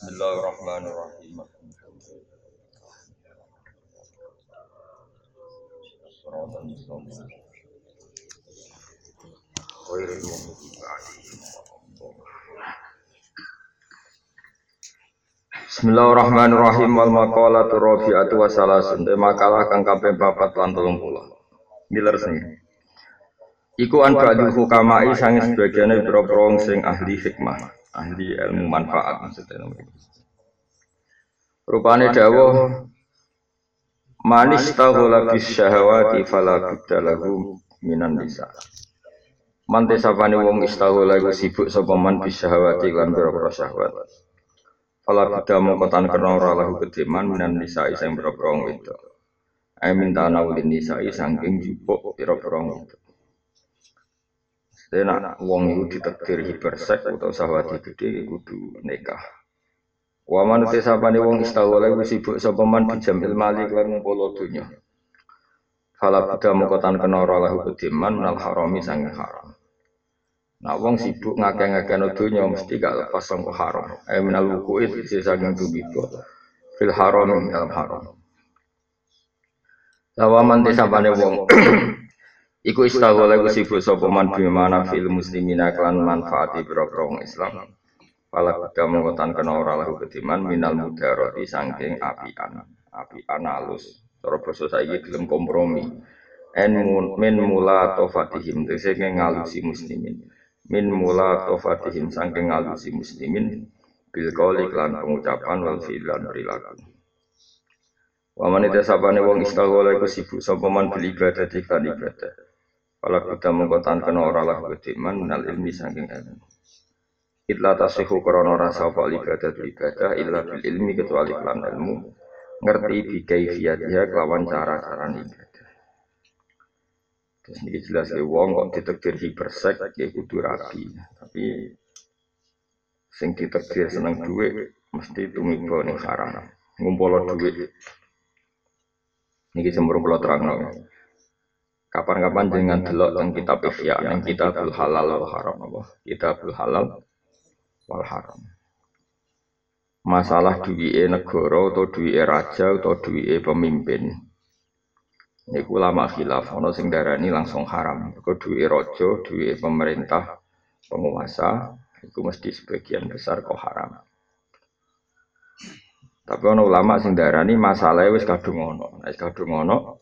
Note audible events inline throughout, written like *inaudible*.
Bismillahirrahmanirrahim. Bismillahirrahmanirrahim wal maqalatu rabi'atu wa salasun. Te makalah kang kaping 4 lan 30. Miler sing. Iku an ba'dul hukamai sange sebagiane boro sing ahli hikmah ahli ilmu manfaat maksudnya rupane dawuh manis tahula bis syahawati fala lahu minan nisa. Mante sapane wong istahula iku sibuk sapa man bis syahawati lan pira-pira syahwat. Fala bidda mongko tan kena ora lahu kediman minan nisa sing pira-pira wedok. Ai minta nawulin nisa saking jupuk pira-pira wedok jadi nak wong itu ditekdir hipersek atau sahwati gede kudu nikah. Wa man te sapane wong istawala iku sibuk sapa man bijamil mali lan ngumpul dunya. Fala buddha mengkotan kena ora lahu kediman nal harami sange haram. Nak wong sibuk ngake-ngake dunya mesti gak lepas sangko haram. Ai minal wukuit isi saking tubibo. Fil haram dalam haram. Lawaman te sapane wong Iku istaghala iku sibuk sapa man bimana fil muslimina klan manfaati biro-biro Islam. Pala kuda mengkotan kena ora lahu kediman minal mudaroti sangking apian. Apian alus. Cara basa saiki gelem kompromi. En min mula tofatihim tegese ngalusi muslimin. Min mula tofatihim sangking ngalusi muslimin bil qauli klan pengucapan wal fi'lan perilaku. Waman itu sabane wong istaghala iku sibuk sapa man bil ibadah ibadah. Kalau kita mengkotan kena lah kediman minal ilmi saking ilmu. Illa tasihu krono rasa apa ibadah ibadah illa bil ilmi kecuali kelan ilmu ngerti bi kaifiyatiha kelawan cara-cara ibadah. Terus ini jelas ya wong kok ditekdir hipersek ya kudu rapi. Tapi sing ditekdir seneng duit mesti tumiba ning haram. Ngumpul duit. Niki sembrono kula terangno. Kapan-kapan dengan delok tentang kitab Ihya, yang kitabul halal wal haram apa? Kitabul halal wal haram. Masalah duwike negara atau duwike raja atau duwike pemimpin. Niku lama khilaf, ana sing darani langsung haram. Kok duwike raja, duwike pemerintah, penguasa, itu mesti sebagian besar kok haram. Tapi ana ulama sing darani masalahnya wis kadung ono. Wis kadung ono,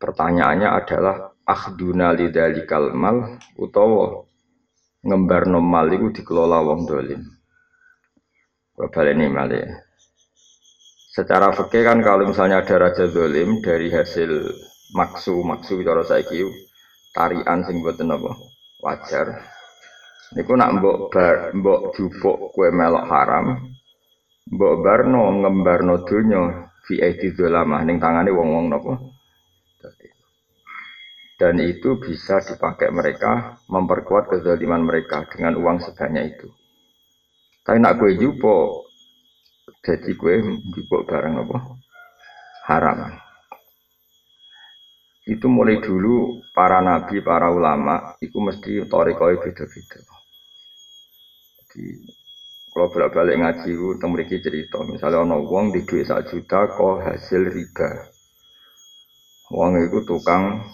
Pertanyaannya adalah akhduna lidzalikal mal utawa ngembarno mal iku dikelola wong dolim. ini male. Secara fikih kan kalau misalnya ada raja dolim dari hasil maksu maksu cara saiki tarian sing boten apa wajar. Niku nak mbok bar mbok jupuk kue melok haram, mbok barno ngembarno donya fi aidi dolamah ning tangane wong-wong napa dan itu bisa dipakai mereka memperkuat kezaliman mereka dengan uang sebanyak itu. Tapi nak kue jupo, jadi kue jupo barang apa? Haram. Itu mulai dulu para nabi, para ulama, itu mesti torikoi beda-beda. Jadi kalau bolak-balik ngaji itu memiliki cerita, misalnya ono uang di duit satu juta kok hasil riba. Uang itu tukang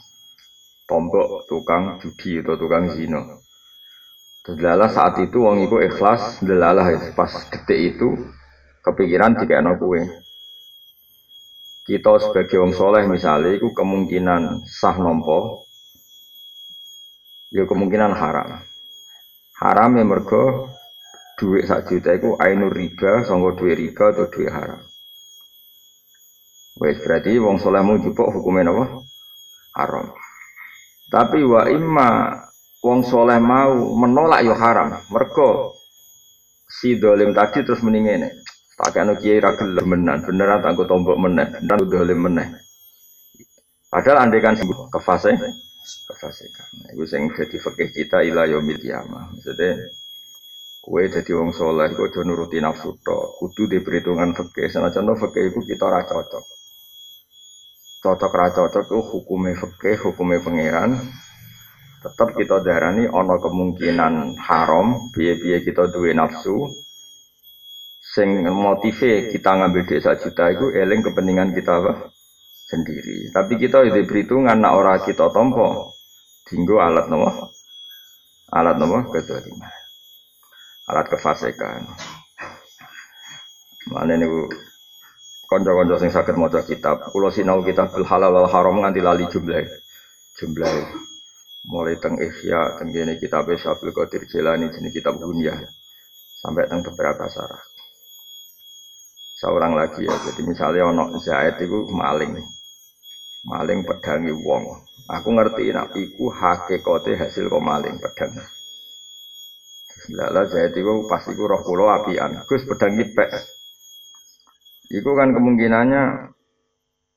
tombok tukang judi atau tukang zino. Delalah saat itu wong iku ikhlas, delalah pas detik itu kepikiran tiga kue. Kita sebagai wong soleh misalnya, itu kemungkinan sah nompo, ya kemungkinan haram. Haram yang mergo duit sak juta itu ainur riba, sanggo duit riba atau duit haram. Wes berarti wong soleh mau jupuk hukumnya apa? Haram. Tapi wa imma wong soleh mau menolak yo haram. Mergo si dolim tadi terus mendingin pakai anu kiai ragil menan beneran tangguh tombok meneh dan dolim meneh. Padahal andai kan sembuh ke fase ke fase kan. Iku sing jadi fakih kita ila yaumil kiamah. Maksudnya kue jadi wong soleh kue udah nuruti nafsu tok kudu di perhitungan fakih senajan to fakih itu kita ora cocok cocok ra cocok itu hukumnya fikih, hukumnya pangeran. Tetap kita darani ono kemungkinan haram, biaya-biaya kita duwe nafsu. sing motive kita ngambil duit satu juta itu eling kepentingan kita apa? Sendiri. Tapi kita itu perhitungan nak ora kita tompo tinggu alat nopo? Alat nopo? Kedoliman alat kefasikan mana nih konco-konco sing sakit maca kitab. Kulo sinau kitab halal wal haram nganti lali jumlah jumlah mulai teng ihya teng kene kitab Syafil Qadir Jilani jenis kitab dunia sampai teng beberapa sarah. Seorang lagi ya jadi misalnya ono Zaid itu maling. Maling pedangi wong. Aku ngerti nak iku hakikate hasil kok maling pedang Lala Zaid itu pasti ku roh pulau apian. Gus pedang pek Iku kan kemungkinannya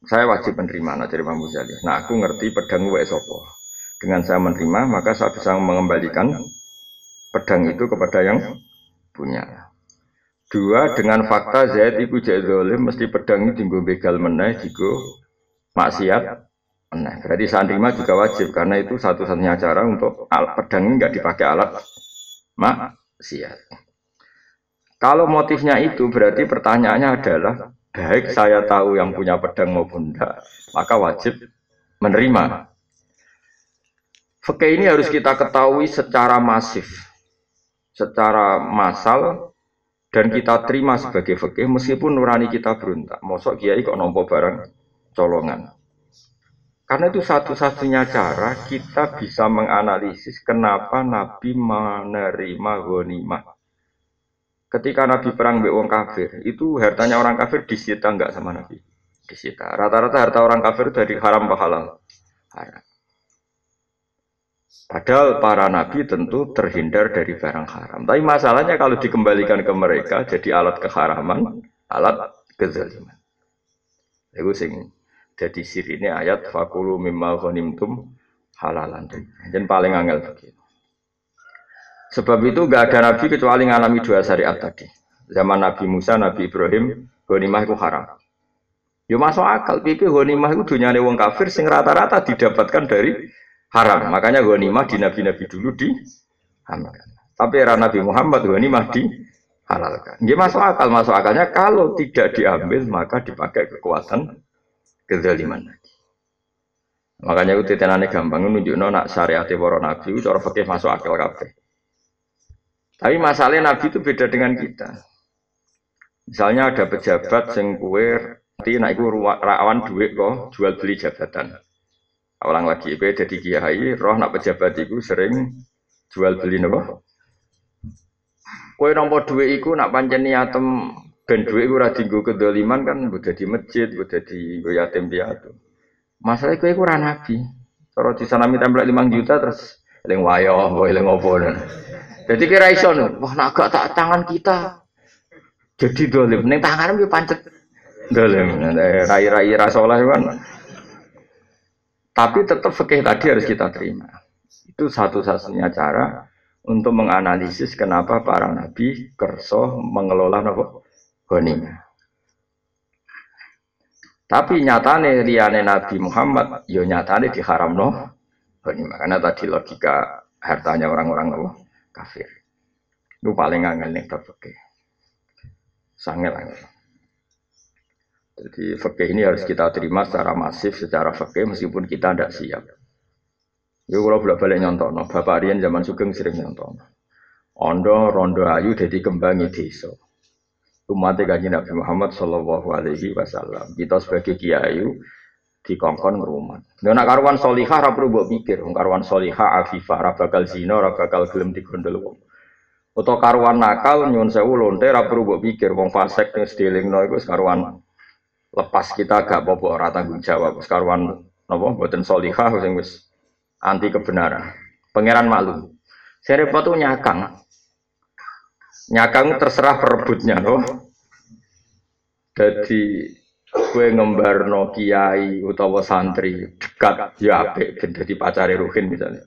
saya wajib menerima nah dari Imam Ghazali. Nah aku ngerti pedang gue sopo. Dengan saya menerima maka saya bisa mengembalikan pedang itu kepada yang punya. Dua dengan fakta Zaid iku zalim mesti pedang itu tinggal begal meneh digo maksiat meneh. Berarti saya terima juga wajib karena itu satu-satunya cara untuk alat pedang ini nggak dipakai alat maksiat. Kalau motifnya itu berarti pertanyaannya adalah baik saya tahu yang punya pedang maupun tidak, maka wajib menerima. Fakih ini harus kita ketahui secara masif, secara massal dan kita terima sebagai fakih meskipun nurani kita berontak. Mosok kiai kok nompo barang colongan. Karena itu satu-satunya cara kita bisa menganalisis kenapa Nabi menerima ghanimah ketika Nabi perang mbek wong kafir, itu hartanya orang kafir disita enggak sama Nabi? Disita. Rata-rata harta orang kafir dari haram ke halal. Haram. Padahal para nabi tentu terhindar dari barang haram. Tapi masalahnya kalau dikembalikan ke mereka jadi alat keharaman, alat kezaliman. Itu sing jadi sirine ayat fakulu mimma ghanimtum halalan. Dan paling angel begitu. Sebab itu gak ada nabi kecuali ngalami dua syariat tadi. Zaman Nabi Musa, Nabi Ibrahim, ghanimah itu haram. Yo masuk akal, pipi ghanimah itu dunia wong kafir sing rata-rata didapatkan dari haram. Makanya ghanimah di nabi-nabi dulu di halalkan. Tapi era Nabi Muhammad ghanimah di halalkan. Dia masuk akal, masuk akalnya kalau tidak diambil maka dipakai kekuatan kezaliman lagi. Makanya itu titenane gampang nunjukno nak syariat para nabi cara fikih masuk akal kabeh. Tapi masalahnya Nabi itu beda dengan kita. Misalnya ada pejabat sing kue nanti naik rawan duit kok jual beli jabatan. Orang lagi kue jadi kiai, roh nak pejabat itu sering jual beli nopo. Kue nomor duit itu nak pancen niatem ben duit itu rajin gue kedoliman kan buat di masjid, buat di yatim piatu. Masalah kue kurang nabi. Kalau di sana minta 5 juta terus leng wayo, boy leng opo. Jadi kira iso wah nak tak tangan kita jadi dolim. Neng tangan yo pancet dolim. Rai-rai rasolah kan. Tapi tetap fikih tadi harus kita terima. Itu satu-satunya cara untuk menganalisis kenapa para nabi kerso mengelola nopo ghanimah. Tapi nyatane liyane Nabi Muhammad yo nyatane diharamno ghanimah karena tadi logika hartanya orang-orang nopo kafir. Itu paling angel nih bab. Sangel angel. Jadi fikih ini harus kita terima secara masif, secara fikih meskipun kita tidak siap. Ya kalau bolak balik nyontok, no. Bapak Rian zaman Sugeng sering nyontok. Ondo rondo ayu jadi kembangi desa. Umat kaji Nabi Muhammad Shallallahu Alaihi Wasallam. Kita sebagai kiai dikongkon ngrumat. Nek nak karuan solihah ora perlu pikir, wong karuan solihah afifah ora bakal zina, ora bakal gelem digondol wong. Utawa karuan nakal nyun sewu lonte pikir wong fasik ning stilingno iku karuan lepas kita gak apa-apa tanggung jawab karuan napa mboten solihah sing wis anti kebenaran. Pangeran malu. Tuh nyakang. Nyakang terserah perebutnya loh. Jadi kue ngembarno kiai utawa santri dekat ya apik ben dadi pacare ruhin misalnya.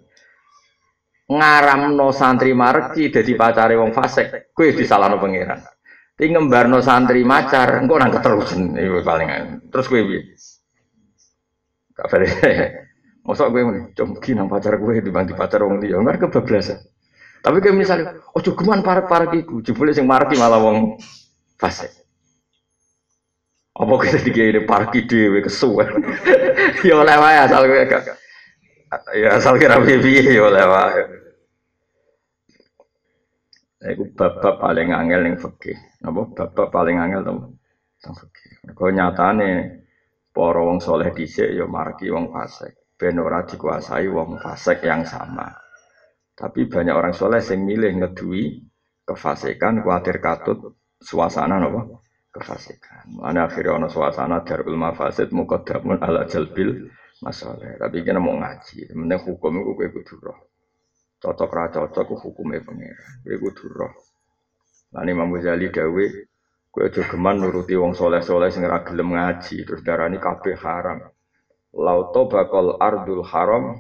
Ngaramno santri mareki dadi pacare wong fasik kue disalahno pangeran. Tapi ngembarno santri macar engko nang keterusan iku paling terus kue piye? Kabare *laughs* mosok kowe cumki nang pacar kowe dibanding pacar wong liya. Enggak kebablasan. Tapi kayak misalnya, oh geman parek-parek iku, jebule sing mareki malah wong fasik. Apa kita ini parki dewe kesuwen. *laughs* ya oleh wae asal kowe gak. Ya asal kira piye ya oleh wae. Iku bab paling angel ning fikih. Napa bab paling angel to? Teng fikih. Kok nyatane para wong soleh dhisik ya marki wong fasik. Ben ora dikuasai wong fasik yang sama. Tapi banyak orang soleh yang milih ngedui kefasikan, khawatir katut suasana nopo kefasikan. Mana akhirnya ono suasana darul mafasid muqaddamun ala jalbil masalah. Tapi kita mau ngaji, mending hukum itu kayak kudu roh. Cocok ra cocok ku hukumnya pengira. Kayak kudu roh. Lan Imam Ghazali dawe kowe aja geman nuruti wong soleh-soleh sing ngaji terus darani kabeh haram. Lauto bakal ardul haram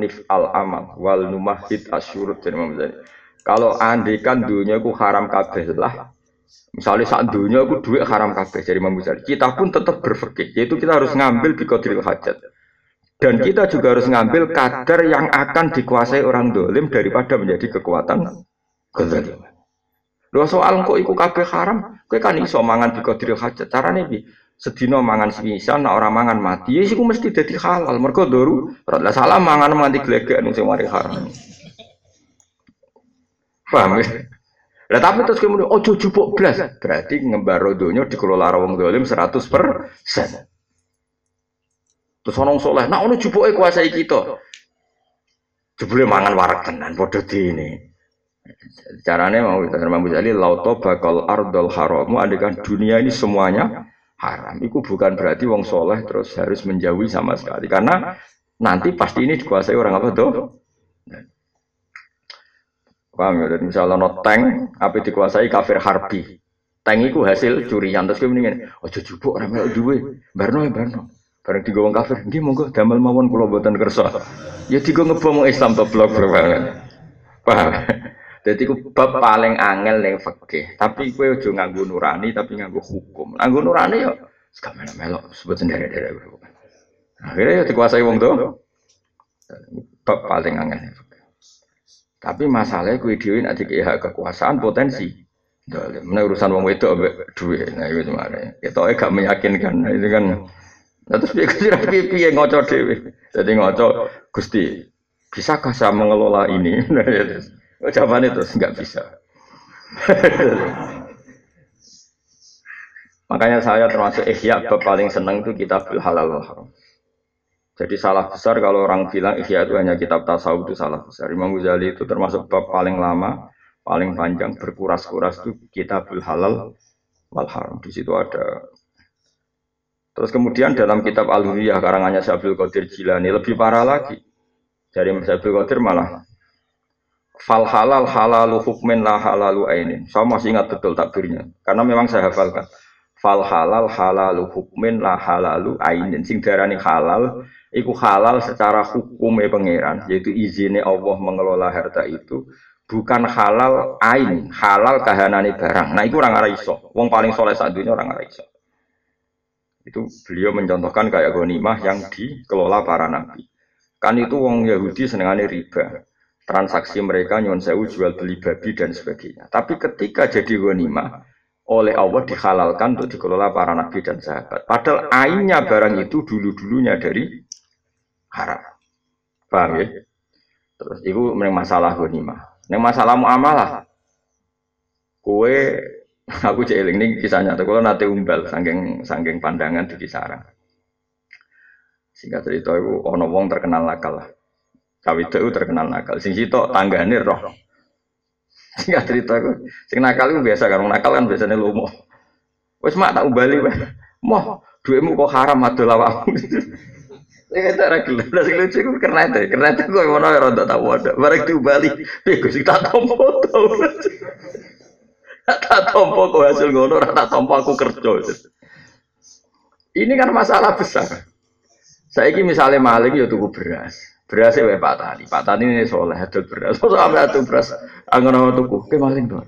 nif al amal wal numahid asyurut Imam Ghazali. Kalau andikan dunia ku haram kabeh lah, Misalnya saat dunia aku duit haram kabeh jadi Imam Kita pun tetap berfikir, yaitu kita harus ngambil biqadril hajat. Dan kita juga harus ngambil kadar yang akan dikuasai orang dolim daripada menjadi kekuatan kezaliman. Dua soal kok ikut kabeh haram, kue kan iso mangan biqadril hajat. Caranya bi sedino mangan semisal, nak orang mangan mati, ya sih mesti jadi halal. Mereka doru, lah salah mangan mati gelegek nih mari haram. Paham ya? Lah tapi terus kemudian oh jupuk blas, berarti ngembaro donya dikelola wong dolim 100%. Terus orang soleh, nah ono jupuke kuasai kita. Jebule mangan warak tenan padha ini. Caranya mau kita Imam Ghazali lauto bakal ardol haramu adegan dunia ini semuanya haram. Itu bukan berarti wong soleh terus harus menjauhi sama sekali karena nanti pasti ini dikuasai orang apa tuh? Paham ya? Misalnya no tank, apa dikuasai kafir harbi. Tank itu hasil curian terus kemudian, oh jujubuk orang melok duwe, barno ya barno. Bareng tiga orang kafir, dia monggo damel mawon kulo buatan kerso. Ya tiga ngebom Islam to blok banget. Paham? Jadi ku bab paling angel yang fakih. Tapi kue ojo nganggu nurani, tapi nganggu hukum. Nganggu nurani ya, sekarang melok sebut sendiri dari Akhirnya ya dikuasai wong tuh. Bab paling angel tapi masalahnya kue dewi nanti kayak kekuasaan potensi. Mana urusan wong itu duit, nah itu gimana? Itu gak meyakinkan, nah, itu kan. Nah, terus dia kira yang ngocok dewi. Jadi ngocok, gusti, bisakah saya mengelola ini? *laughs* Nah, ya. Oh, jawabannya terus nggak bisa. *laughs* Makanya saya termasuk ihya paling seneng itu kitab halal haram. Jadi salah besar kalau orang bilang Ihya itu hanya kitab tasawuf itu salah besar. Imam Ghazali itu termasuk bab paling lama, paling panjang berkuras-kuras itu kitabul halal wal haram. Di situ ada Terus kemudian dalam kitab Al-Huriyah karangannya Syabdul Qadir Jilani lebih parah lagi. Dari Syabdul Qadir malah fal halal halalu hukmin la halalu ainin. Saya masih ingat betul takbirnya karena memang saya hafalkan. Fal halal halalu hukmin la halalu ainin. Sing darani halal iku halal secara hukumnya pangeran, yaitu izinnya Allah mengelola harta itu bukan halal ain, halal kahanane barang. Nah, itu orang arah iso. Wong paling soleh saat dunia orang arah iso. Itu beliau mencontohkan kayak ghanimah yang dikelola para nabi. Kan itu wong Yahudi senengannya riba. Transaksi mereka nyon sewu jual beli babi dan sebagainya. Tapi ketika jadi ghanimah, oleh Allah dihalalkan untuk dikelola para nabi dan sahabat. Padahal ainnya barang itu dulu-dulunya dari haram. Paham ya? Terus itu meneng masalah mah. Neng masalah muamalah. Kue *laughs* aku cek kisahnya tuh kalau nanti umbal sangking sangking pandangan di kisaran. Singkat cerita itu ono wong terkenal nakal lah. Cawi itu terkenal nakal. Sing situ tanggane roh. *laughs* Singkat cerita itu, sing nakal itu biasa kan, nakal kan biasanya lomo. Wes mak tak umbali wes. Moh, duitmu kok haram adol awakmu. *laughs* Saya tak ragil, lah sing lucu karena itu, karena itu gue mau nanya rontok tahu ada, barang di Bali, bego sih tak tompo *laughs* tau, tak tompo kok hasil ngono, tak tompo aku kerja. Ini kan masalah besar. Saya ini misalnya maling ya tuku beras, beras ya Pak Tani, Pak Tani ini soleh ada beras, so sampai ada beras, angin nama tuku, ke maling tuh.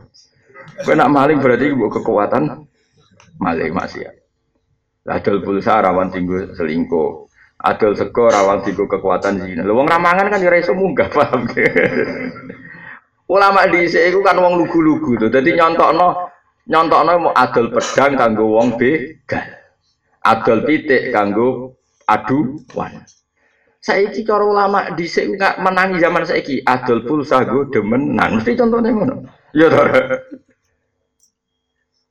Kue nak maling berarti gue kekuatan maling masih ya. Ladol pulsa rawan tinggal selingkuh, adol sego rawan tigo kekuatan zina. Wong ramangan kan ora iso munggah, *laughs* paham. Ulama di iku kan wong lugu-lugu tuh. Dadi nyontokno Nyontokno mau adol pedang kanggo wong begal. Adol pitik kanggo aduan. Saiki cara ulama dhisik enggak menangi zaman saiki adol pulsa go demenan. Mesti contohnya ngono. Ya to.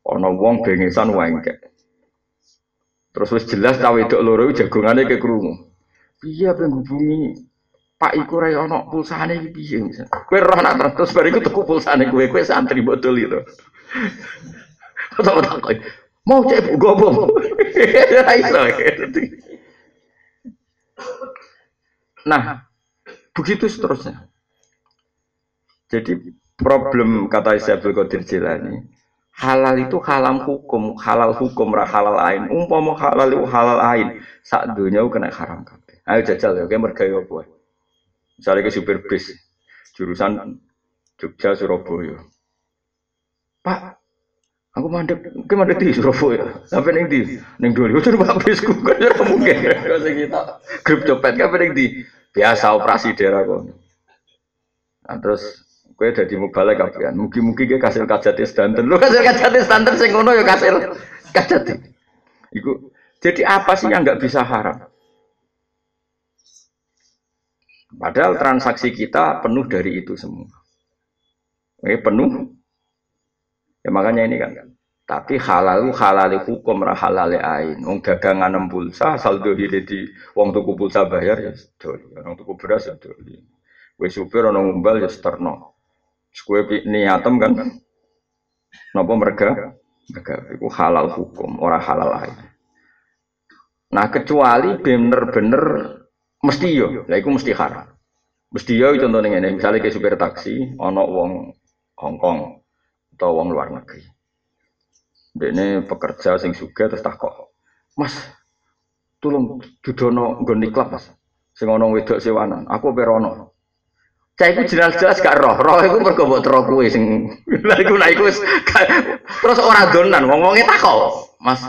Ana wong bengesan wengkek. Terus wis jelas cawe wedok loro jagongane ke krungu. Iya penghubungi Pak iku ra ono pulsane iki piye misal. Kowe roh nak terus bariku tuku pulsane kowe kowe santri botol itu. Mau cek gobo. *laughs* Ra iso. Nah, begitu seterusnya. Jadi problem kata Syaikhul Qadir Jilani, halal itu halal hukum, halal hukum ra halal ain. Umpama halal itu halal ain, sak dunia kena haram kabeh. Ayo jajal ya, kayak mergawe apa? Misalnya ke supir bis, jurusan Jogja Surabaya. Pak, Aku mandek, aku mandek di Surabaya. Sampai neng di, neng dua ribu tuh pak bisku kan ya mungkin. Kalau kita grup copet kan neng di biasa operasi daerah kok. Nah, terus gue udah di mubalik kapian. Mungkin-mungkin gue kasih kajati standar. Lu kasih kajati standar sing ngono ya kasih kajati. Iku. Jadi apa sih yang nggak bisa haram? Padahal transaksi kita penuh dari itu semua. Ini penuh Ya makanya ini kan. Tapi halal halal hukum ra halal ain. Wong dagangan nem pulsa saldo hile di wong tuku pulsa bayar ya sedoli. Wong tuku beras ya sedoli. Wis supir ana ngumbal ya seterno. Kowe niatem kan. Napa mereka? Mereka itu halal hukum, orang halal ain. Nah kecuali bener-bener mesti yo, lah iku mesti haram. Mesti yo contohnya ini, misalnya ke supir taksi, ono wong Hongkong, atau wong luar negeri. Ini pekerja sing suka terus tak kok, Mas, tolong dudono nggon klub Mas. Sing ana wedok sewanan, aku perono. Cah jelas-jelas gak roh, roh iku mergo mbok kuwe sing *laughs* lha iku nek iku terus ora donan wong-wonge takok. Mas,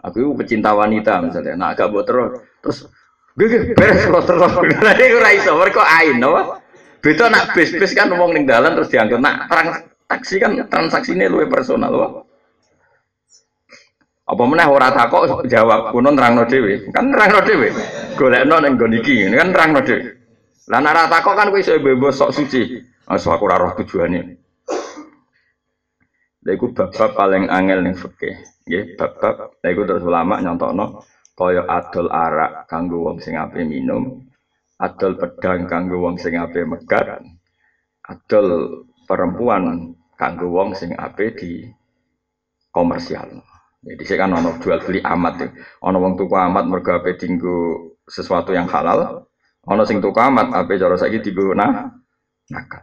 aku iku pecinta wanita misalnya. Nah, gak mbok terus Gue beres terus terus. Lha iku ora iso mergo ain, no? Beda nak bis-bis kan ngomong ning dalan terus diangkut nak terang Taksi kan transaksinya luwih personal loh. Apa meneh ora takok jawab kuno nerangno dhewe. Kan nerangno dhewe. Golekno ning nggon iki kan nerangno dhewe. Lah nek ora takok kan kowe iso bebas sok suci. Aso aku ora roh tujuane. Lha iku bab-bab paling angel ning fikih. Nggih, bab-bab lha iku terus ulama nyontokno kaya adol arak kanggo wong sing ape minum, adol pedang kanggo wong sing ape megat, adol perempuan kanggo wong sing ape di komersial. Jadi saya kan ono jual beli amat ya. Ono wong tuku amat mergo ape dinggo sesuatu yang halal. Ono sing tuku amat ape cara saiki dinggo nah nakal.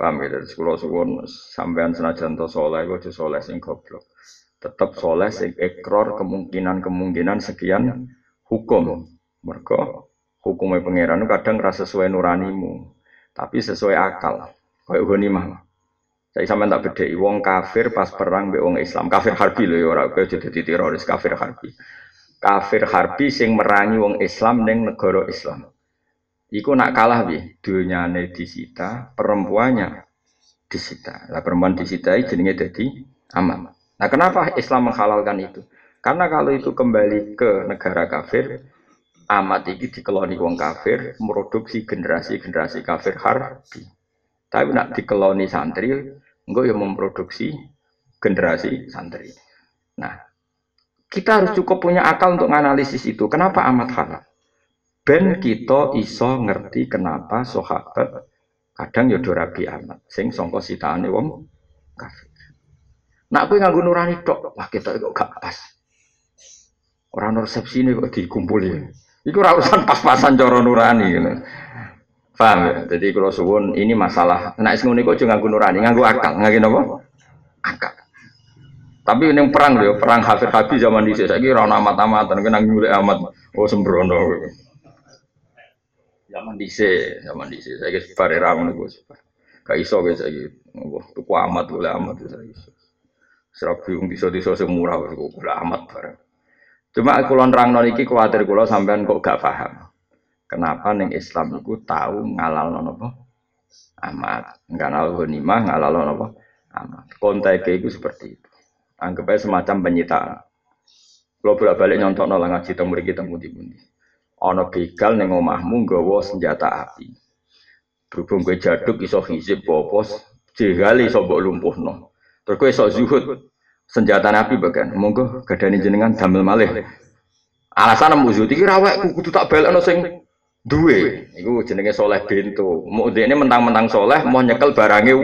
Paham ya dari sekolah suwun sampean senajan to soleh aja soleh sing goblok. Tetap soleh sing ekror kemungkinan-kemungkinan sekian hukum. Mergo hukumnya pangeran kadang rasa sesuai nuranimu, tapi sesuai akal. Kayak ghanimah. Saya sama tak beda, wong kafir pas perang be wong Islam, kafir harbi loh ya orang kaya jadi teroris kafir harbi. Kafir harbi sing merangi wong Islam neng negara Islam. Iku nak kalah bi, dunyane disita, perempuannya disita. Lah perempuan disita jenenge jadi aman. Nah kenapa Islam menghalalkan itu? Karena kalau itu kembali ke negara kafir, amat ini dikeloni wong kafir, produksi generasi-generasi kafir harbi. Tapi nak dikeloni santri, enggak yang memproduksi generasi santri. Nah, kita harus cukup punya akal untuk menganalisis itu. Kenapa amat halal? Ben kita iso ngerti kenapa sahabat kadang ya rabi amat sing sangka sitaane wong kafir. Nak kowe nganggo nurani tok, wah kita kok gak pas. Orang resepsi ini kok dikumpuli. Iku urusan pas-pasan cara nurani. Gitu. Paham ya? Jadi kalau suwun ini masalah. Nah, sing kok nganggo nurani, nganggo akal, nganggo napa? Akal. Tapi ini perang loh, perang hafir habi zaman di saya kira orang amat amatan, kena nyulek amat, oh sembrono. Zaman di zaman di saya kira sebar nih gue sebar. Gak iso guys saya wah tuku amat boleh amat iso. Serap bingung so semurah, gue amat bareng. Cuma kalau nerang niki khawatir kalau sampean kok gak paham. Kenapa neng Islam itu tahu ngalal nopo amat, ngalal ghanimah, ngalal nopo amal. Konteke itu seperti itu. Anggap aja semacam penyitaan. Kalau bolak-balik nyontok nolak ngaji temu kita mundi-mundi. Ono begal neng omahmu senjata api. Berhubung gue jaduk iso hizib bopos, jegali iso mbok lumpuhno. Terus gue iso zuhud senjata api bagian. Monggo gadani jenengan damel malih. Alasan mu zuhud iki rawek kudu tak balekno sing duwe. Iku jenenge soleh bento. Mau ini mentang-mentang soleh mau nyekel barangnya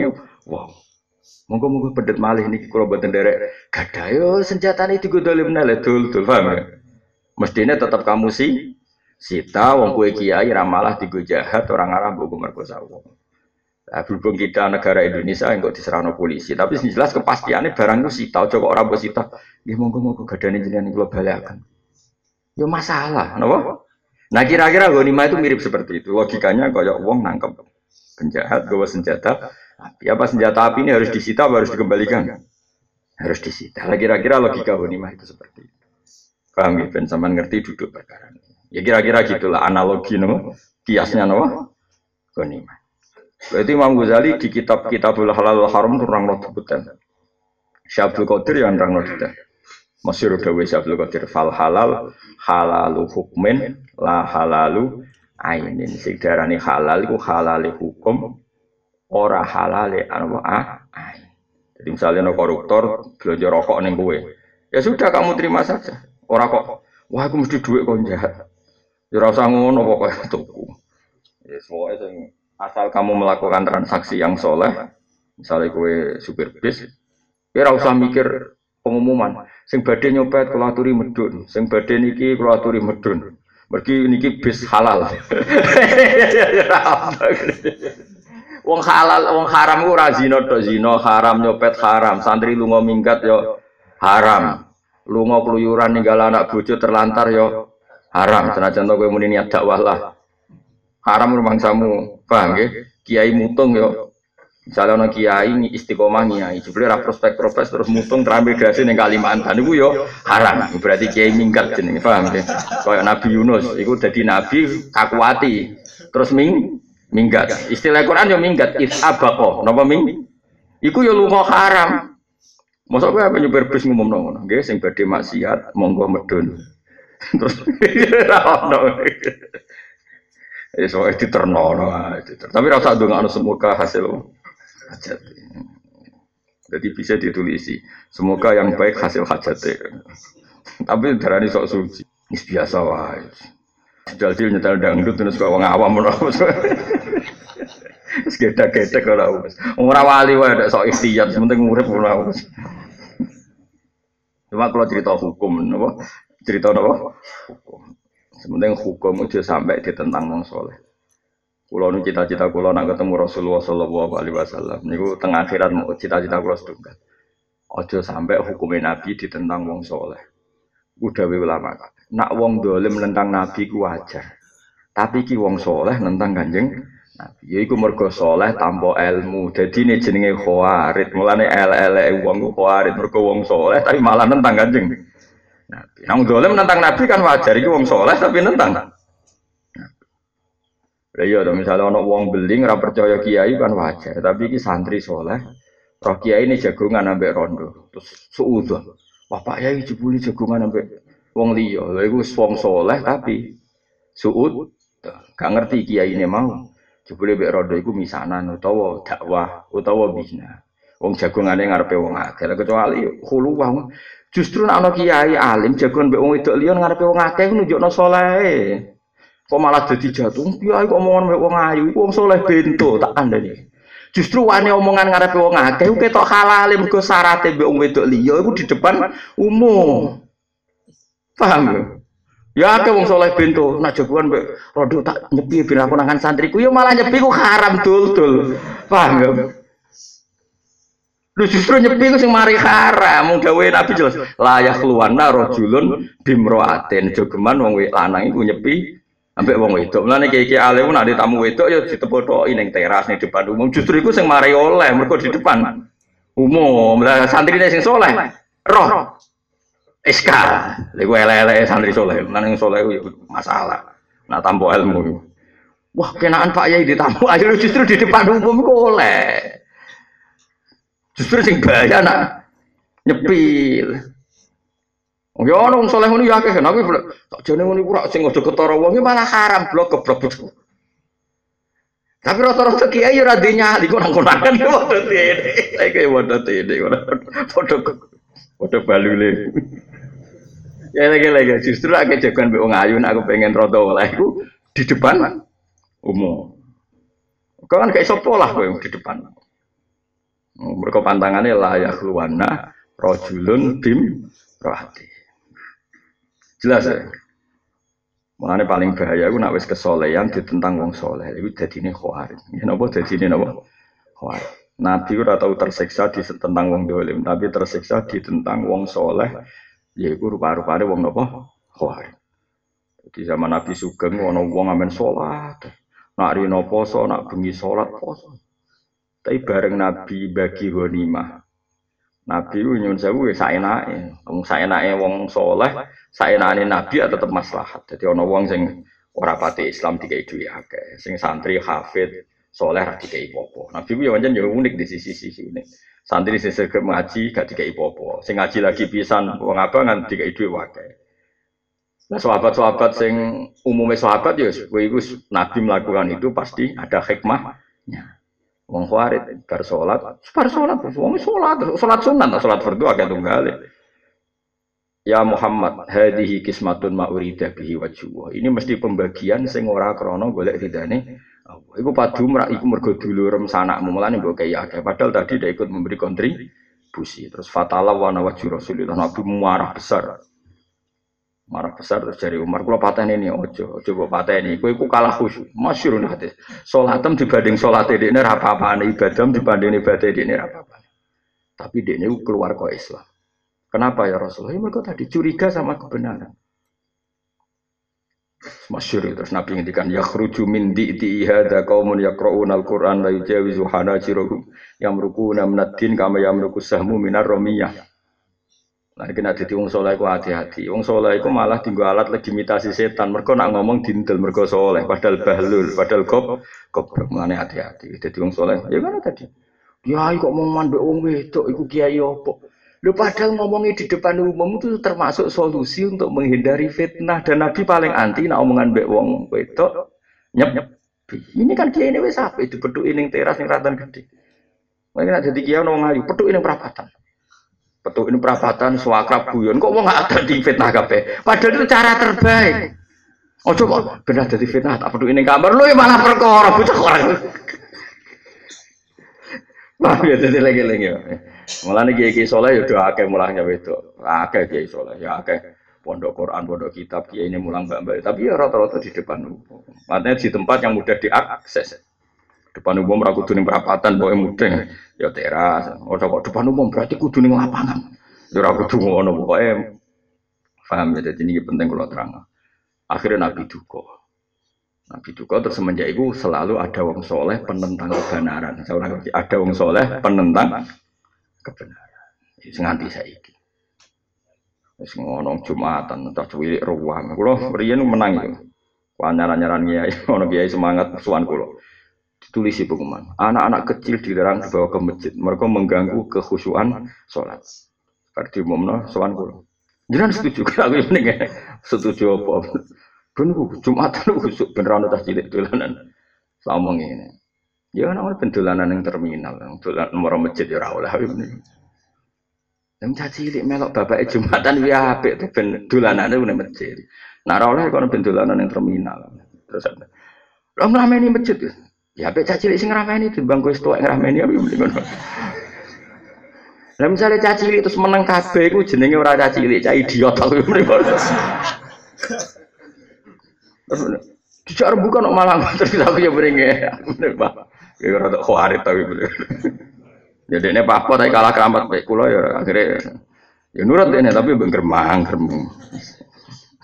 wow. Monggo monggo pedet malih niki kula boten derek gadah yo senjatane digo dolim nale dul dul paham ya? Mestinya tetap kamu sih sita wong kue kiai ramalah digo jahat orang Arab buku merkosa wong. Nah, berhubung kita negara Indonesia yang kok diserang polisi, tapi jelas kepastiannya barang itu sita, coba orang buat sita, ya monggo monggo gadane jenengan kula balakan. Yo masalah, napa? Nah kira-kira ghanimah itu mirip seperti itu. Logikanya kayak wong nangkep penjahat bawa senjata, api. Apa senjata api ini harus disita atau harus dikembalikan? Harus disita. Lah kira-kira logika Ghanimah itu seperti itu. Paham ya? Ben sampean ngerti duduk perkara ini. Ya kira-kira gitulah analogi no, kiasnya no, Ghanimah. Berarti Imam Ghazali di kitab Kitabul Halal Haram itu orang not sebutan. Syabdul Qadir yang orang not Masyur dawe Syabdul Qadir fal halal halalu hukmin la halalu ainin. Sing darani halal iku halali hukum ora halale anu ah, ah. Jadi misalnya no koruptor belanja rokok neng kue, ya sudah kamu terima saja. Ora kok, wah aku mesti duit kok jahat. Ya rasa ngono pokoknya tuku. Ya semuanya asal kamu melakukan transaksi yang soleh, misalnya kue supir bis, ya mikir pengumuman. Sing badhe nyopet kulaturi medun, sing badhe niki kulaturi medun. Mergi niki bis halal. *laughs* Wong halal, wong haram ku ora zina tok zina, haram nyopet haram, santri lunga minggat yo haram. Lunga keluyuran ninggal anak bojo terlantar yo haram. Senajan to kowe muni niat dakwah lah. Haram rumangsamu, paham nggih? Kiai mutung yo Misalnya orang kiai istiqomah kiai, sebenarnya prospek profes terus mutung terambil gasi nih Kalimantan itu yo haram. Berarti kiai minggat jenenge, paham ya? Kayak Nabi Yunus, itu jadi nabi kakuati, terus ming minggat. Istilah Quran yo minggat isabako. Napa ming? Iku yo lunga haram. Kowe apa nyuper bis ngomong ngono? Nggih sing badhe maksiat monggo medun. Terus *laughs* ra ono. Ya soal diterno Tapi ra usah ndongakno semoga hasil hajat. Jadi bisa ditulisi. Semoga yang baik hasil hajat. Tapi darani sok suci. Ini biasa wae. Jajil nyetel dangdut terus kok wong awam ngono. Wis gedhe-gedhe ora wis. Ora wali wae sok ikhtiyat penting urip ora wis. Cuma kalau cerita hukum, napa? Cerita napa? Hukum. Sementing hukum itu sampai ditentang wong soleh. Kulo nu cita-cita kulo nak ketemu Rasulullah Shallallahu Alaihi Wasallam. Niku tengah akhirat mau cita-cita kulo sedungkan. Ojo sampai hukumnya Nabi ditentang wong soleh. Udah ulama nak wong dolim nentang nabi ku wajar. Tapi ki wong soleh nentang kanjeng nabi. Ya iku mergo soleh tanpa ilmu. Jadi ini jenenge khawarid. Mulane ele-ele wong ku khawarid mergo wong soleh tapi malah nentang kanjeng nabi. Nang dolim nentang nabi kan wajar. Iku wong soleh tapi nentang. Lah iya misalnya ana wong beling ora percaya kiai kan wajar, tapi iki santri soleh. Roh kiai ini jagungan ambek rondo. Terus suudzon. Wah Pak Yai jebuli jagungan ambek wong liya. Lha iku wong soleh tapi suud gak ngerti kiai ini mau. Jebule mek rondo iku misanan utawa dakwah utawa bina. Wong jagongane ngarepe wong akeh. Kecuali hulu wong justru ana kiai alim jagongan mbek wong wedok liya ngarepe wong akeh nunjukno saleh. Kok malah dadi jatuh, kiai kok omongan mbek wong ayu, soleh bento tak kandhani. Justru wani omongan ngarepe wong akeh ketok halal mergo syaraté mbek wong wedok liya iku di depan umum. Paham ya? Ya akeh soleh bento, nak jagoan mbek rodok tak nyepi ben aku nangan santriku ya malah nyepi ku haram dul-dul. Paham ya? Lu justru nyepi ku sing mari haram, mung gawe Nabi jelas layak luwana rajulun bimroaten jogeman wong lanang iku nyepi ambek wong wedok. Mulane kiai-kiai alim nak tamu wedok ya ditepothoki ning teras ning depan umum. Justru iku sing mari oleh mergo di depan umum. Lah santrine sing soleh roh SK. Lha ele-ele santri soleh. Nang soleh itu masalah. Nak tampo ilmu. Wah, kenaan Pak Yai ditamu ayo *laughs* justru di depan umum kok oleh. Justru sing bahaya nak nyepil. Ya ono wong saleh ngono ya akeh. Aku tak jane ngono iku rak sing aja ketara wong malah haram blok keblok. Tapi rata-rata kiai ya ora nyali kok nang konakan ya padha tene. Saya kayak padha tene padha padha balule. Ya lagi lagi justru aku jagoan mbek wong ayu aku pengen rada oleh iku di depan umum. Kau kan kayak sopo lah kowe di depan. Mereka pantangannya layak luwana rojulun bim rohati. Jelas ya. Mengenai paling bahaya aku nak wis kesolehan ditentang wong soleh. Itu jadi ini khawarij. Ya jadi ini napa? Khawarij. Nabi ora tahu tersiksa di tentang wong dolim, tapi tersiksa di tentang wong soleh. Yaiku rupa-rupane wong napa? Khawarij. Di zaman Nabi Sugeng ono wong amen sholat. Nak rino poso, nak bengi sholat poso. Tapi bareng Nabi bagi ghanimah. Nabi ku nyun sewu ya saenake. Wong saenake wong soleh, saenake Nabi ya tetep maslahat. Jadi ana wong sing ora pati Islam dikai duwe akeh, sing santri hafid soleh ra dikai popo. Nabi ku ya pancen ya unik di sisi-sisi unik. Santri sing segep ngaji gak dikai popo. Sing ngaji lagi pisan wong abangan dikai duwe akeh. Nah sahabat-sahabat sing umumnya sahabat ya, iku Nabi melakukan itu pasti ada hikmahnya. Wong khawarit bar salat, bar salat, wong salat, salat sunat, salat fardu agak tunggal. Ya Muhammad, hadhihi kismatun ma urida bihi wajhu. Ini mesti pembagian sing ora krana golek ridane Allah. Iku merak iku mergo dulurem sanakmu mulane mbok kaya akeh. Padahal tadi dia ikut memberi kontribusi. Terus fatala wa nawajhu Rasulullah Nabi marah besar marah besar terus dari Umar kalau paten ini ojo ojo paten ini kue kalah khusyuk. Masyur nanti sholatem dibanding sholat ini ini apa apa ibadah dibanding ibadah ini apa apa tapi dia ini keluar kok Islam. Kenapa ya Rasulullah? Ya mereka tadi curiga sama kebenaran. Masyur terus Nabi ngendikan yakhruju min di'ti hadza qaumun yaqra'una al-Qur'an la yujawizu hanajirahum yamrukuna minad din kama yamruku sahmu minar romiyah Nah, kena jadi wong soleh ku hati-hati. Wong soleh ku malah tinggal alat legitimasi setan. Mereka nak ngomong dintel mereka soleh. Padahal bahlul, padahal kop, kop mana hati-hati. Jadi wong soleh. Ya mana tadi? Ya, kok mau mandek wong wedok, iku kiai opo. Lu padahal ngomongnya di depan umum itu termasuk solusi untuk menghindari fitnah dan Nabi paling anti nak omongan mbek wong wedok nyep nyep. Ini kan kiai ini apa itu peduk ini teras yang ratan gede. Mungkin ada jadi kiai nong ayu peduk ini perapatan. Betul ini perapatan suakrab guyon kok mau nggak ada di fitnah kape. Padahal itu cara terbaik. Oh coba benar jadi fitnah tak perlu ini kamar lu malah perkara bocah orang. Wah ya jadi lagi lagi. Malah nih kiai soleh ya doa akeh mulanya itu. Akeh kiai soleh ya akeh pondok Quran, pondok kitab kiai ini mulang mbak mbak. Tapi ya rata-rata di depan. Artinya di tempat yang mudah diakses. Depan umum ragu tuh perapatan boleh mudah ya teras. Oh kok depan umum berarti kudu ning lapangan. Ya ora kudu ngono pokoke. Paham ya jadi ini penting kalau terang. Akhirnya Nabi duka. Nabi duka terus semenjak itu selalu ada wong soleh penentang kebenaran. Seorang ada wong soleh penentang kebenaran. Itu nganti saiki. Wis ngono Jumatan tak cuwilik ruang. Kula riyen menang itu. Nyaran-nyaran kiai, *laughs* ono kiai semangat suan kula ditulis pengumuman. Anak-anak kecil dilarang dibawa ke masjid. Mereka mengganggu kekhusyuan sholat. Karena umumnya soal kulo. Jangan setuju aku ini setuju apa? Ben Jumatan khusuk beneran tas cilik dolanan. Ini. Ya kan orang pendolanan yang terminal, dolan nomor masjid ya oleh ini. Yang caci cilik melok bapak Jumatan ya apik tuh ben dolanan itu masjid. Nah ora oleh kono pendolanan yang terminal. Terus ada. Lah ngrameni masjid. Ya apik caci cilik sing ngrameni timbang kowe tuwek ngrameni apa mending ngono. Lah misale caci cilik terus meneng kabeh iku jenenge ora caci cilik, cah idiot aku ngono. Dijak rembukan kok malah terus aku ya. Bener, Pak. Ya ora tok khawarit tapi bener. Ya dene apa tapi kalah keramat baik kula ya akhirnya ya nurut dene tapi ben gremang gremeng.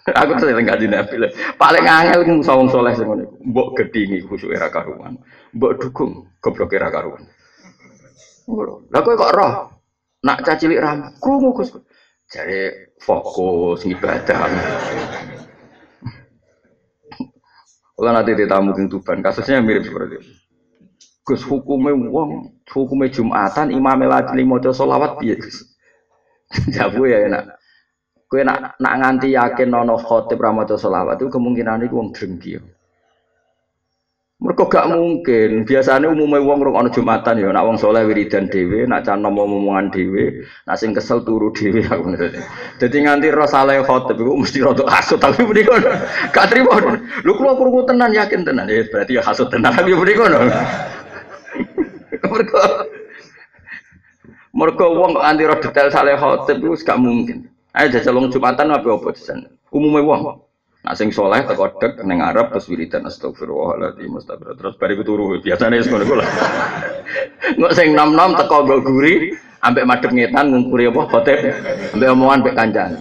Aku yang ngaji nabi lah. Paling angel ku sawung soleh ngene. Mbok gedhingi khusuk era karuan. Mbok dukung goblok era karuan. Kowe kok roh nak cacilik ram krungu Gus. Jare fokus ibadah. Kalau nanti ditamu ke Tuban, kasusnya mirip seperti itu. Gus hukume wong, hukume Jumatan imam lagi maca selawat piye Gus? *laughs* Jabu ya enak. Kowe nak nak nganti yakin nono khotib ra maca itu kemungkinan iku wong drengki. Mereka gak mungkin. Biasanya umumnya wong rong ana Jumatan ya, nak wong soleh wiridan dhewe, nak can nomo omongan dhewe, nak sing kesel turu dhewe aku ngerti. Dadi nganti roh saleh khotib iku mesti rada hasud tapi mriko gak trimo. Lu kula krungu tenan yakin tenan. Ya berarti ya hasud tenan tapi mriko no. Mergo Mergo wong roh detail saleh khotib iku gak mungkin. Ayo jajal wong Jumatan apa apa disan. Umumnya wong. Nak sing soleh teko dek ning Arab terus wiridan astagfirullahaladzim astagfirullah terus bari turu biasane wis ngono kula. *laughs* Nggak sing nom-nom teko nggo guri ambek madhep ngetan ngungkuri apa khotib ambek omongan ambek kancan.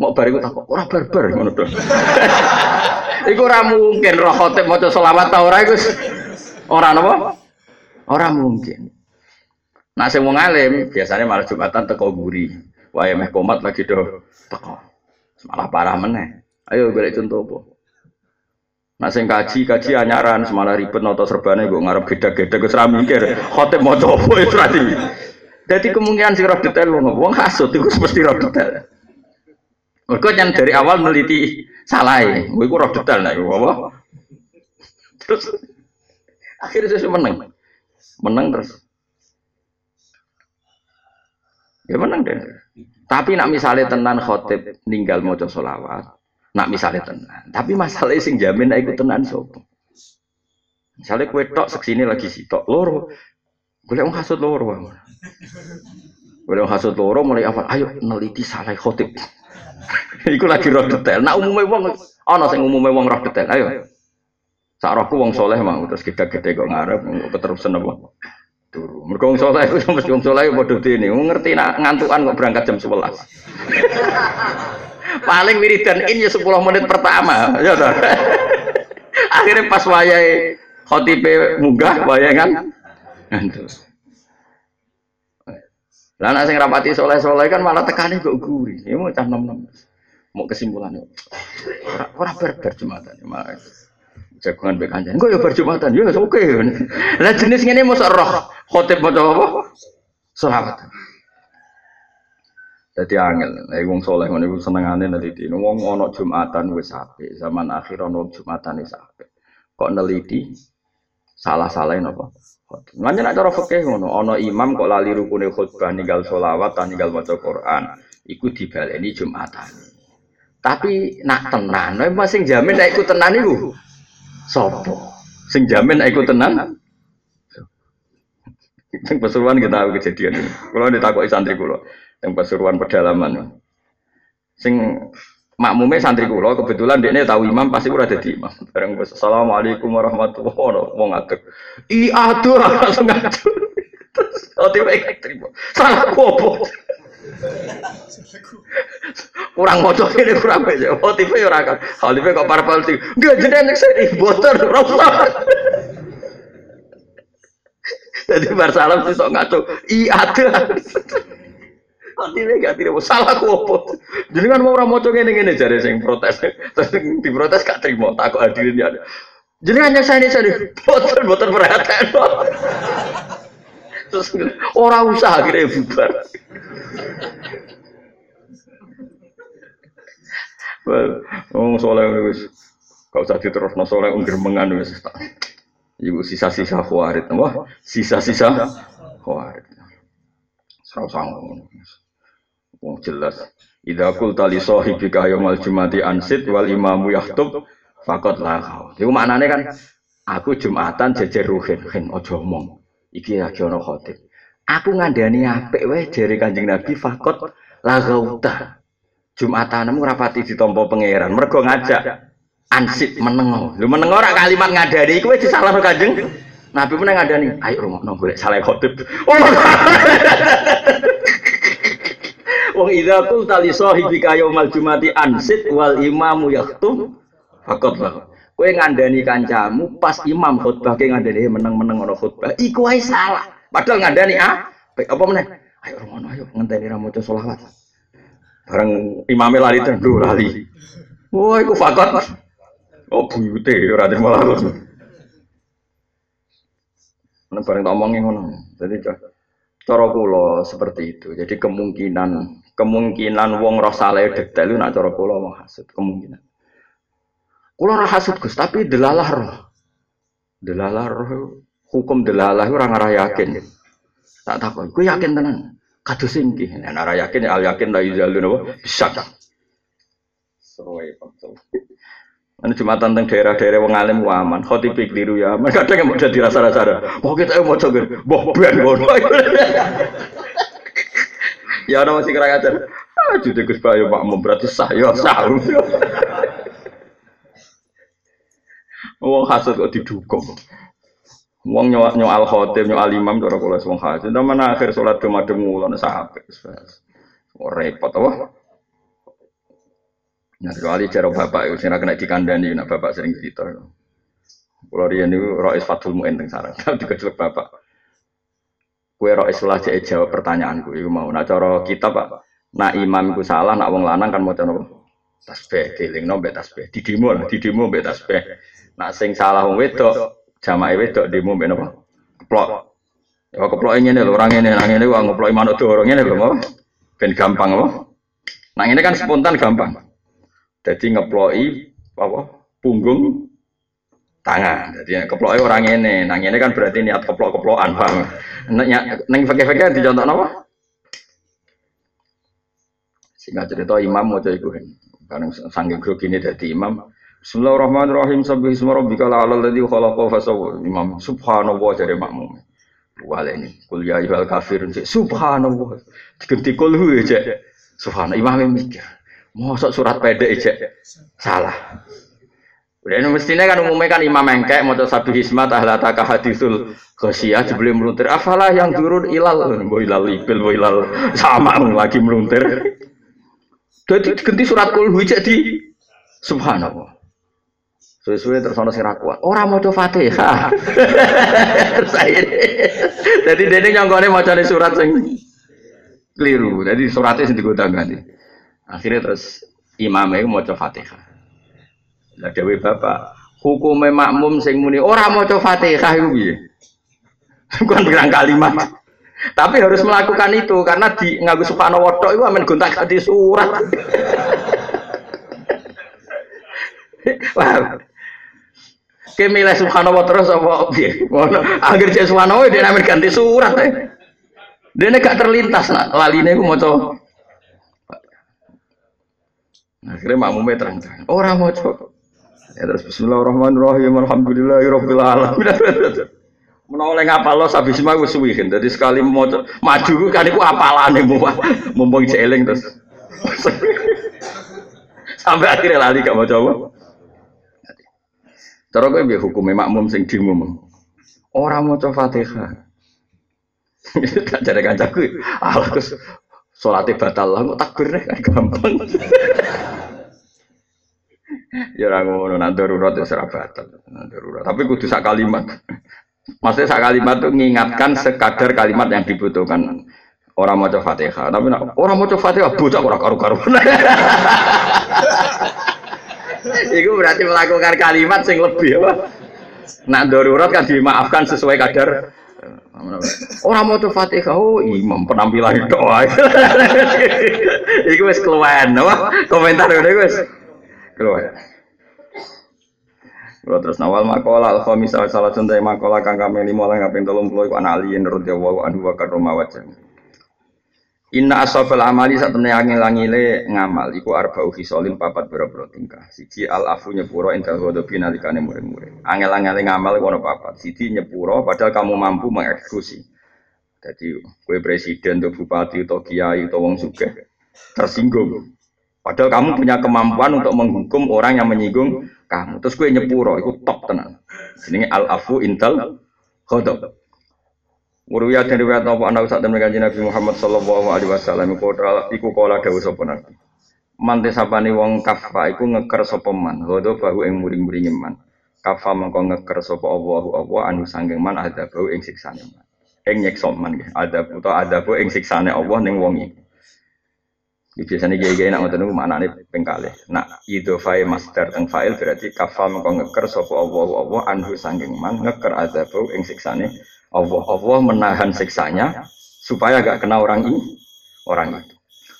Mau bariku takok ora barbar ngono to. *laughs* Iku ora mungkin roh khotib maca selawat ta ora iku ora napa? Ora mungkin. Nah sing wong alim biasanya malah Jumatan teko guri. Wae meh komat lagi do teko. Malah parah meneh. Ayo golek contoh apa? Nah sing kaji kaji anyaran semalah ribet noto serbane gue ngarep gede-gede gue seram mikir khotib mau coba itu berarti. Jadi kemungkinan sih detail wong wong hasut itu mesti roh detail. Mereka yang dari awal meliti salah ya, gue roh detail nih, gue apa? Terus akhirnya saya menang, menang terus. Ya menang deh. Tapi nak misalnya tenan khotib ninggal mau solawat, Nak misalnya tenan. Tapi masalahnya sing jamin ikut tenan sopo. Misalnya kue tok seksini lagi si tok loro. Gue mau hasut loro. Gue mau hasut loro mulai awal. Ayo neliti salah khotib. *laughs* Iku lagi roh detail. Nah umumnya wong, oh no, sing umumnya wong roh detail. Ayo. Saat rohku wong soleh mau terus kita gede kok ngarep keterusan apa? Turu. Mereka wong soleh itu *laughs* mesti wong soleh bodoh ini. Ngerti nak ngantukan kok berangkat jam 11. *laughs* Paling wiridan in ya 10 menit pertama. Ya. *laughs* Akhirnya pas wayai khotibe munggah wayangan ngantuk. Lah anak sing rapati soleh-soleh kan malah tekani kok guri. Ya mau cah nom-nom. Mau kesimpulannya. Ora berber jumatan. Malah jagungan be kanjeng. Kok ya bar jumatan. Ya oke. Lah jenis ngene mosok roh khotib maca apa? Selawat. Jadi angel, nek wong soleh ngono iku senengane neliti. Wong ana Jumatan wis apik, zaman akhir ana Jumatan wis apik. Kok neliti salah-salah napa? Manja nak cara fikih ngono, ana imam kok lali rukune khutbah ninggal selawat, ninggal maca Quran, iku dibaleni Jumatan. Tapi nak tenan, nek sing jamin nek iku tenan iku sapa? Sing jamin iku tenan Sing pesuruan kita tahu kejadian ini. Kalau ditakoki santri kula yang pasuruan pedalaman. Sing makmume santri kula kebetulan dia tahu imam pasti udah jadi imam. Bareng assalamualaikum warahmatullahi wabarakatuh. Wong ngadeg. I aduh *laughs* langsung ngadeg. Oh tiba terima. Salah apa? Kurang moco ini kurang aja. Oh tipe ya kan. Hal tipe kok parpol tipe. Gak jadi anak saya di botol. Jadi barsalam sih sok ngaco. Iya ada. Artinya gak tidak salah aku apa. Jadi kan mau mau coba ini jadi sing protes, terus diprotes gak terima, takut hadirin ya. Jadi hanya saya ini saya botol botol perhatian. Terus orang usaha akhirnya bubar. Oh soleh wis, kau usah diterus no soleh ungkir mengan wis. Ibu sisa-sisa khawarit, wah sisa-sisa khawarit. Serau sanggup. Wong jelas. Idza qulta li sahibika yaumal jumati ansit wal imamu yahtub faqad la Iku maknane kan aku Jumatan jejer ruhin, hen aja omong. Iki lagi ana khotib. Aku ngandani apik wae jere Kanjeng Nabi faqad la gauta. Jumatanmu rapati ditampa pangeran. Mergo ngajak ansit menengo. Lu menengo ora kalimat ngadani iku wis disalahno Kanjeng Nabi pun ngadani, ayo rungokno golek salah khotib. Oh. *laughs* Wong idza qulta li sahibika yaumal jumati ansit wal imamu yaktum faqat lah. Kowe ngandani kancamu pas imam khutbah ke ngandani meneng-meneng ana khutbah. Iku wae salah. Padahal ngandani ah apa meneh? Ayo romono ayo ngenteni ra maca selawat. Bareng imame lali tendu lali. Wah iku fakot. Oh buyute ora terima lalu. Nek bareng tak omongin ngono. Jadi cara kula seperti itu. Jadi kemungkinan kemungkinan wong roh saleh detail nak cara kula mau hasud kemungkinan. Kula ora hasud Gus, tapi delalah roh. Delalah roh hukum delalah ora ngarah yakin. Tak takon, kowe yakin tenan? Kados singki. Nek ora yakin al yakin la yuzalu napa? Bisa. Seruai Anu Jumatan tentang daerah-daerah wong alim aman, khotib keliru ya aman. Kadang yang mau jadi rasa-rasa. Mau kita mau coba, boh ben ngono. Ya ana masih kurang ajar. Ah, jadi Gus Bayu makmum berarti sah ya sah. Wong hasud kok didukung. Wong nyoal nyoal khotib nyoal imam cara kula wong hasud. Nang akhir salat kemadem ngulon sampe. Repot apa? Nah, kecuali cara bapak itu sing kena dikandani, nah bapak sering cerita. Kalau dia ini rois fatul mu'in teng sarang, tapi kecelek bapak. Kue rois lah cek jawab pertanyaanku, itu mau. Nah cara kita pak, nak imam ku salah, nak wong lanang kan mau coba tasbih, diling no tasbih, di demo lah, di demo tasbih. Nak sing salah wong wedok, jamaah wedok demo be nopo, keplok. Ya keplok ini nih, orang ini, ini, uang keplok iman itu orang ini loh, mau. Ben gampang apa? Nah ini kan spontan gampang. Jadi ngeploi apa punggung tangan. Jadi keploi orang ini, nang ini kan berarti niat keplok-keplokan, paham? Neng fakir-fakir di contoh apa? Singkat cerita imam mau jadi gue, karena sanggih grup ini dari imam. Bismillahirrahmanirrahim. Sabbi isma rabbika la'ala alladhi khalaqa fasawwa. Imam subhanallah jadi makmum. Wale ini kuliah ibal kafir subhanallah. Diganti kulhu aja. Subhanallah imam mikir. Mosok surat pendek ijek salah. Udah ini mestinya kan umumnya kan imam engkek mau satu hismat ahlata hadisul khosyah sebelum meluntir. Afalah yang turun ilal, boy ilal ipil, boy ilal sama lagi meluntir. Jadi ganti surat kul ijek di subhanallah. Suwe-suwe terus ono sing kuat. Ora maca Fatihah. *laughs* Jadi dene nyonggone macane surat sing keliru. Jadi suratnya sing digodang ganti. Akhirnya terus imamnya mau coba fatihah. Lah dewi bapak, hukumnya makmum sing muni orang mau coba fatihah itu biye. *laughs* Bukan bilang kalimat. Tapi harus melakukan itu karena di ngaku subhanahu wa itu amen gontak di surat. *laughs* Wah. Kemilih subhanahu wa terus apa piye? Ngono. Akhir cek subhanahu dia amen ganti surat. Dia gak terlintas nak laline ku maca Akhirnya makmumnya terang-terang. Orang mau coba. Ya terus Bismillahirrahmanirrahim. Alhamdulillahirabbil alamin. *laughs* Menoleh ngapal lo sabis mah wis suwi. Jadi sekali mau maju kan iku apalane mu. Mumpung jeeling terus. *laughs* Sampai akhirnya lali gak mau coba. Cara kowe piye hukume makmum sing dimum? Ora maca Fatihah. *laughs* Tak jare kancaku. Allah Sholatnya batal lah, kok takbir kan *laughs* gampang. *laughs* ya orang ngono nak darurat ya serah batal, darurat. Tapi kudu sak kalimat. Maksudnya sak kalimat itu mengingatkan sekadar kalimat yang dibutuhkan. Orang mau coba fatihah, tapi orang mau coba fatihah bocah orang karu-karu. Iku berarti melakukan kalimat sing lebih apa? Nak darurat kan dimaafkan sesuai kadar Orang mau Fatihah, oh imam penampilan doa. Iku wis keluwen, apa? Komentar udah wis keluwen. Kalau terus nawal makola al misal salah contoh makola kang kami lima orang ngaping tolong puluh iku anak aliyin radhiyallahu anhu wa karrama wajah. Inna asofel amali saat temen angin langile ngamal iku arba'u hisolin papat boro-boro tingkah. Siji al afu nyepuro intel godobi nalikane murid-murid. Angel-angel ngamal kono papat. Siji nyepuro padahal kamu mampu mengeksekusi. Jadi kue presiden atau bupati atau kiai atau wong sugih tersinggung. Padahal kamu punya kemampuan untuk menghukum orang yang menyinggung kamu. Terus kue nyepuro, itu top tenan. Ini al afu intel godob. Muruya dan riwayat nopo anak saat kanjeng Nabi Muhammad sallallahu alaihi wasallam iku iku kala dawuh sapa nabi. Mante sapane wong kafa iku ngeker sapa man, hodo bahu ing muring-muring man. Kafa mengko ngeker sapa Allahu Allah anu sanggeng man ada bau ing siksane man. Ing nyekso man nggih, ada utawa ada bau ing siksane Allah ning wong iki. biasanya gaya-gaya nak ngoten niku maknane ping kalih. Nak idhofai master teng file berarti kafa mengko ngeker sapa Allah Allah anhu sanggeng man ngeker ada bau ing siksane Allah Allah menahan siksanya supaya gak kena orang ini orang itu.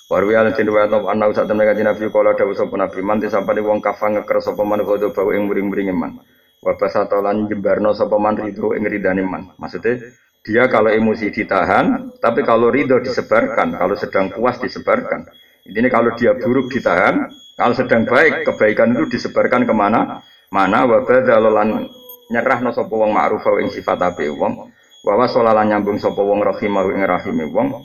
Waru ya lantin wa top anau sak temen kanjeng Nabi kala dawuh sapa Nabi man disapane wong kafang ngeker sapa man kodo bau ing muring-muring man. Wa basata lan jembarno sapa man rido ing ridane man. Maksudnya dia kalau emosi ditahan, tapi kalau ridho disebarkan, kalau sedang puas disebarkan. Ini kalau dia buruk ditahan, kalau sedang baik kebaikan itu disebarkan ke mana? Mana wabah dalolan nyerah no sopo wong ma'ruf ing sifat ape wong. Wawa solalan nyambung sopo wong rahimahu ing rahime wong.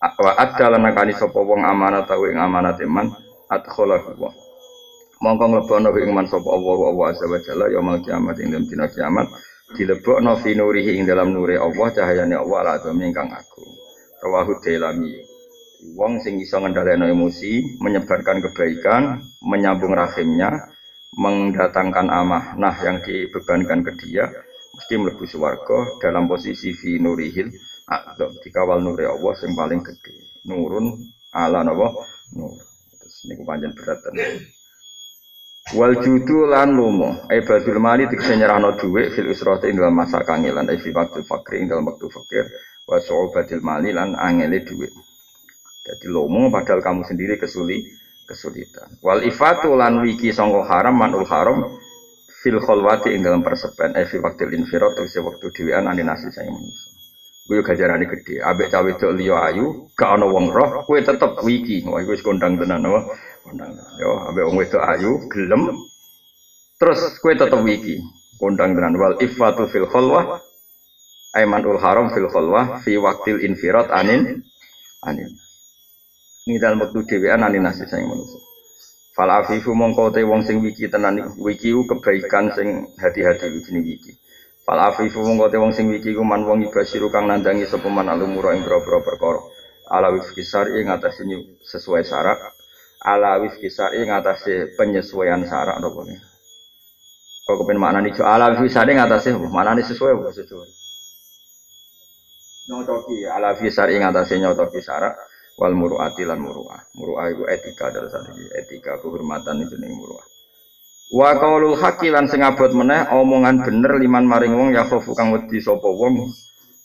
Wa adda lan nakani sapa wong amanat tau ing amanat iman adkhalahu wa. Mongko nglebono ing man sapa Allah wa azza wa jalla yaumul kiamat ing dina kiamat dilebokno fi nurihi ing dalam nure Allah cahayane Allah ala adami ingkang aku rawahu dailami wong sing iso ngendhaleno emosi menyebarkan kebaikan menyambung rahimnya mendatangkan amanah yang dibebankan ke dia mesti mlebu swarga dalam posisi fi nurihil adab dikawal nure Allah yang paling gede nurun ala napa? Nur. Terus niku panjang berat Wal judu lan lomo, ai badul mali tegese nyerahno dhuwit fil usrati ing dalam masa kangelan. Ai fi waktu fakir ing dalam waktu fakir. Wa su'ubatil mali lan angele dhuwit. Jadi lomo padahal kamu sendiri kesuli kesulitan. Wal ifatu lan wiki sangka haram manul haram fil khalwati ing dalam persepen ai fi waktu infirat tegese waktu dhewean ane nasi saya manusia. Kuwi gajarane gede. Ambek cawe wedok liya ayu, gak ana wong roh, kowe tetep wiki. Wah wis kondang tenan apa? Kondang. Yo, ambek wong wedok ayu, gelem. Terus kowe tetep wiki. Kondang tenan wal ifatu fil khalwah Aimanul haram fil khalwah fi waktil infirat anin anin. Ini dalam waktu dhewean anin nasi saya manusia. Fal afifu mongko te wong sing wiki tenan wiki kebaikan sing hati-hati wiki wiki. Fal afifu mongko te wong sing wiki ku man wong ibasiru kang nandangi sapa man alumura ing boro-boro perkara. Ala wifki syar'i ngatasi sesuai syarat. Ala syar'i ngatasi penyesuaian syarat apa ne? Kok kepen maknane jo ala wifki syar'i ngatasi apa? Maknane sesuai apa sesuai? Nyocoki ala wifki syar'i ngatasi nyocoki syarat wal muruati lan muruah. Muruah itu etika dalam satu etika kehormatan itu ning muruah. Wa qaulul haqqi lan sing abot meneh omongan bener liman maring wong ya khofu kang wedi sapa wong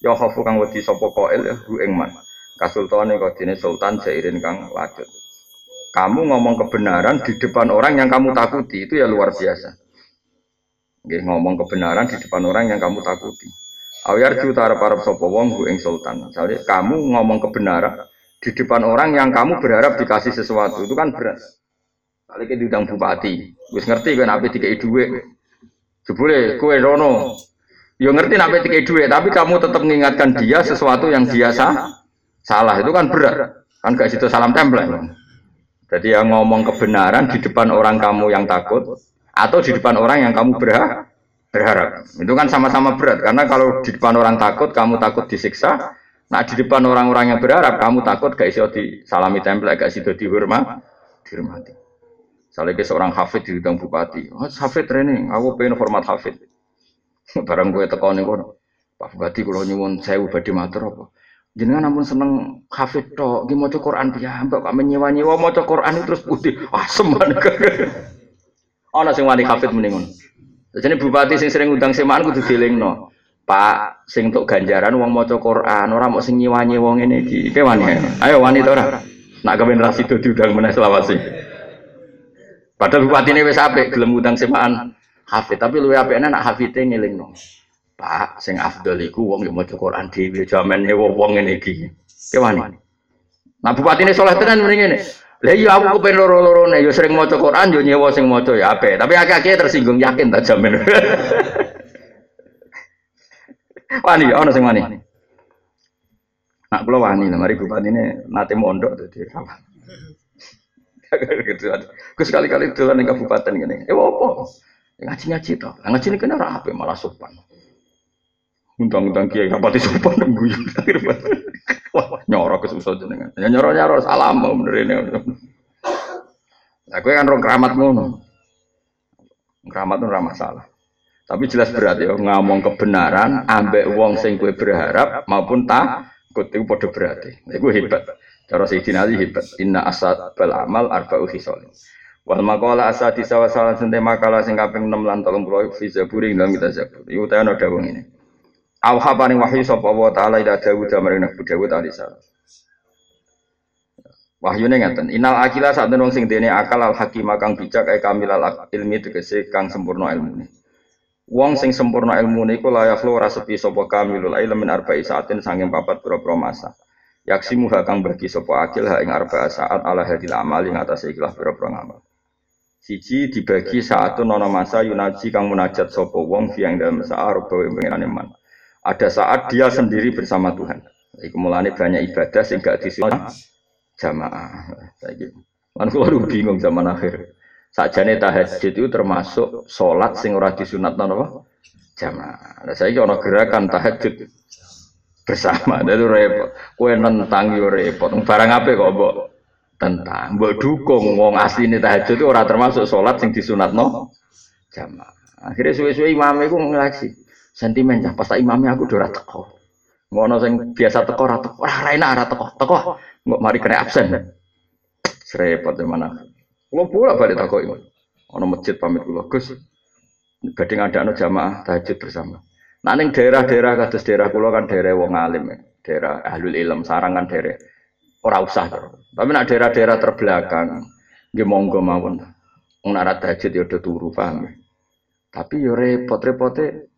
ya khofu kang wedi sapa qail ya hu ing man. Kasultane kodine sultan jairin kang lajut. Kamu ngomong kebenaran di depan orang yang kamu takuti itu ya luar biasa. Nggih ngomong kebenaran di depan orang yang kamu takuti. Awyar ju tarep arep sapa wong hu ing sultan. Misalnya kamu ngomong kebenaran di depan orang yang kamu berharap dikasih sesuatu itu kan berat. Kali ke diundang bupati, wis ngerti kan apa tiga duit. Jebule kue rono. Yo ngerti apa tiga duit, tapi kamu tetap mengingatkan dia sesuatu yang biasa salah itu kan berat. Kan gak situ salam tempel. Jadi yang ngomong kebenaran di depan orang kamu yang takut atau di depan orang yang kamu berharap berharap. Itu kan sama-sama berat karena kalau di depan orang takut kamu takut disiksa, nah di depan orang-orang yang berharap kamu takut gak iso disalami tempel, gak iso dihormat, dihormati. Misalnya seorang hafid di bidang bupati, oh, hafid training, aku pengen format hafid. *laughs* Barang gue tekan nih Pak Bupati kalau nyuwun saya badhe matur apa? Jenengan namun seneng hafid tok, ki maca Quran piyambak kok menyewa-nyewa maca Quran terus putih. Asem banget. *laughs* Ana sing wani hafid mendingun. Jadi bupati sing sering undang semaan kudu dilingno. Pak sing untuk ganjaran wong maca Quran, ora mau sing nyewa-nyewa ngene iki. Ki wani. Ayo wani to ora? Nak kepen ra sido diundang meneh selawase. Padahal ini wis apik gelem undang semaan hafid, tapi luwe apikne nak hafide ngelingno. Pak, sing afdal iku wong yo maca Quran dhewe jaman nyewa wong ngene iki. Ki wani. Nah bupati ini soleh tenan mending ngene. Lah iya aku kepen loro-lorone yo sering maca Quran yo nyewa sing maca ya apik, tapi akeh-akeh tersinggung yakin tak jamin. *laughs* wani ana sing wani. Nak kula wani lah mari bupati ini nate mondok dadi rawan. *laughs* Gus sekali-kali dolan ning kabupaten ngene. Eh opo? Ngaji-ngaji to. Ngaji ini kena rapi malah sopan. Undang-undang kiai rapati sopan *laughs* guyu. Wah, *laughs* nyorok kesusah jenengan. Ya nyorok-nyorok salam bener ini. Nah, gue kan rong keramat ngono. Keramat itu ramah salah. Tapi jelas berat ya ngomong kebenaran ambek wong sing gue berharap maupun takut itu pada berarti. Itu hebat. Cara Sayyidina Ali hebat. Inna asad bal amal arba'u khisalin. Wal maqala asadi sawasalan sente makalah sing kaping 6 lan 30 fi zaburi dalam kita zabur. Iku ta ana dawuh ngene. Auha paring wahyu sapa Allah taala ila Dawud maring Nabi Dawud alaihi salam. Wahyune ngeten, inal akila sak wong sing dene akal al hakim kang bijak e kamil al ilmi tegese kang sempurna ilmune. Wong sing sempurna ilmune iku layak lo ora sepi sapa kamilul ilm min arba'i saatin sanging papat pira-pira masa. Yaksimu kang bagi sapa akil ha ing arba'a saat ala hadil amal ing atase ikhlas pira-pira ngamal. Siji dibagi saat nono masa yunaji kang munajat sopo wong fi yang dalam saat bawa. Ada saat dia sendiri bersama Tuhan. Iku mulane banyak ibadah sehingga disunat jamaah. Saiki lan kula bingung zaman akhir. Sakjane tahajud itu termasuk sholat sing ora disunat napa? Jamaah. Lah saiki ana gerakan tahajud bersama. Itu repot. Kue nentang yo repot. Barang apa kok mbok tentang mbok dukung wong asline tahajud itu ora termasuk salat sing disunatno jamaah. Akhirnya suwe-suwe imam iku ngaji. Sentimen cah pas imamnya aku ora teko. Ngono sing biasa teko ora teko. Ora enak ora teko. Teko kok mari kena absen. Serepot mana. Kulo pula balik teko iku. Ono masjid pamit kula, Gus. Badhe ngadakno jamaah tahajud bersama. Nah ning daerah-daerah kados daerah kula kan daerah wong alim, ya. daerah ahlul ilm, sarangan daerah ora usah. Tapi nak daerah-daerah terbelakang, nggih monggo mawon. Wong nek tahajud ya udah turu paham. Ya? Tapi yo repot-repote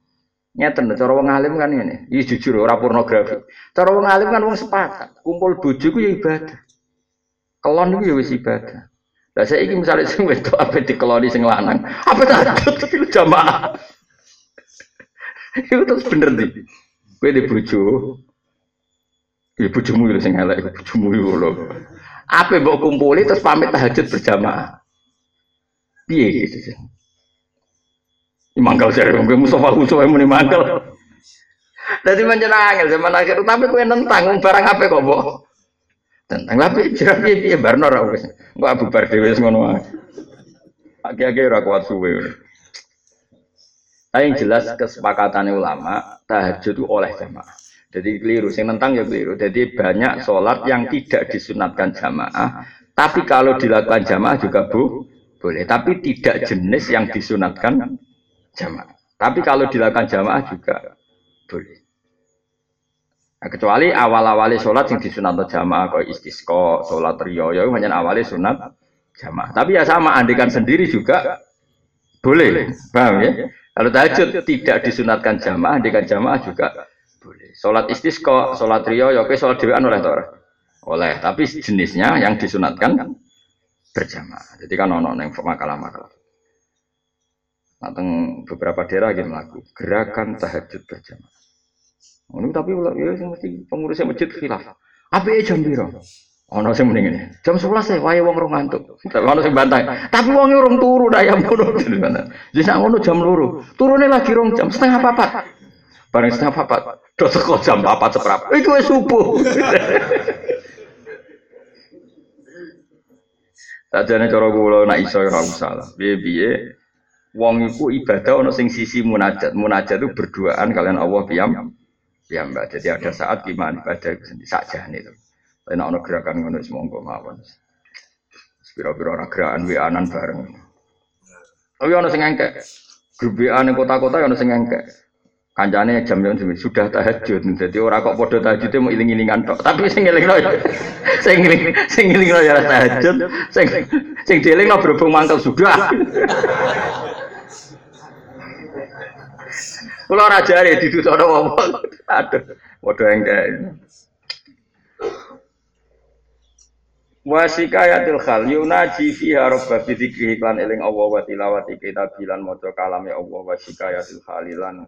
nyeten cara wong alim kan ini. Iki jujur ora pornografi. Cara wong alim kan wong sepakat, kumpul bojo ku ya ibadah. Kelon ya wis ibadah. Lah saiki misalnya sing wedok ape dikeloni sing lanang, apa tahajud tapi jamaah. *laughs* Itu terus bener nih. Gue di bojo, Ya bojomu lho sing elek bojomu lho. Apa mbok kumpuli terus pamit tahajud berjamaah. Piye gitu. Mangkal jare wong Mustafa Huso muni mangkal. Dadi pancen angel zaman akhir tapi kowe nentang barang apa kok mbok. Tentang lah piye piye piye barno ora wis. Engko bubar dhewe wis ngono wae. Aki-aki ora kuat suwe. Tapi yang jelas kesepakatan ulama tahajud itu oleh jamaah. Jadi keliru, sing tentang ya keliru. Jadi banyak sholat yang tidak disunatkan jamaah, tapi kalau dilakukan jamaah juga bu, boleh. Tapi tidak jenis yang disunatkan jamaah. Tapi kalau dilakukan jamaah juga boleh. Nah, kecuali awal-awali sholat yang disunat jamaah, kau istisqo, sholat rio, ya hanya awalnya sunat jamaah. Tapi ya sama, andikan sendiri juga boleh. Paham ya? Kalau tahajud tidak disunatkan jamaah, andikan jamaah juga boleh. Sholat istisqa, sholat rio, ya oke sholat dewan oleh tora. Oleh, tapi jenisnya yang disunatkan berjamaah. Jadi kan ono neng makalah-makalah. Nah, beberapa daerah yang melakukan gerakan tahajud berjamaah. Ini tapi ya mesti pengurusnya masjid khilaf. Apa ya jam biro? Ono sing mending ini. Jam 11 ya wae wong rong ngantuk. Ono sing bantai. Tapi wong urung turu dah yang ngono. Jadi sak ngono jam loro. Turune lagi rong jam setengah papat. Bareng setengah papat. Do teko jam 4 seprap. Iku wis subuh. Sajane cara kula nak iso ora usah. Piye-piye wong iku ibadah ana sing sisi munajat. Munajat itu berduaan kalian Allah piyam. Piyambak. Jadi ada saat gimana ibadah itu sendiri sakjane itu. Tapi nek ana gerakan ngono semongko mawon. Pira-pira ora gerakan wianan bareng. Tapi ana sing engkek. Grup WA kota-kota ana sing engkek. Kancane jam jam sudah tahajud, jadi orang kok podo tahajud mau iling-ilingan tok. Tapi sing ngelingno sing ngeling sing ngelingno ya tahajud, sing sing dielingno berhubung mangkel sudah. Kula ora jare ditutono wong. Aduh, padha engke. Wasikayatil khal yunaji fiha rabba bi dzikri lan eling Allah wa tilawati kitabilan maca kalame Allah khalilan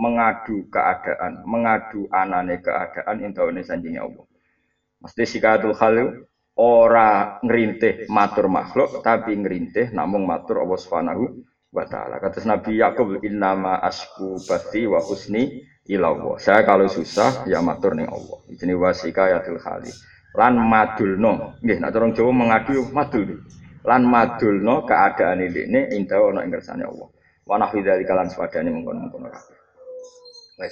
mengadu keadaan, mengadu anane keadaan intaune sanjingnya Allah. Mesti sikatul hal ora ngerintih matur makhluk tapi ngerintih namung matur Allah Subhanahu wa taala. Kata Nabi Yakub innama asku bati wa husni ilallah. Saya kalau susah ya matur ning Allah. Ini wasikayatul khali. Lan madulno. Nggih nek orang Jawa mengadu madul. Lan madulno keadaan ini indah ana ing kersane Allah. Wa nahwi dzalika lan swadane mengkon-mengkon kabeh.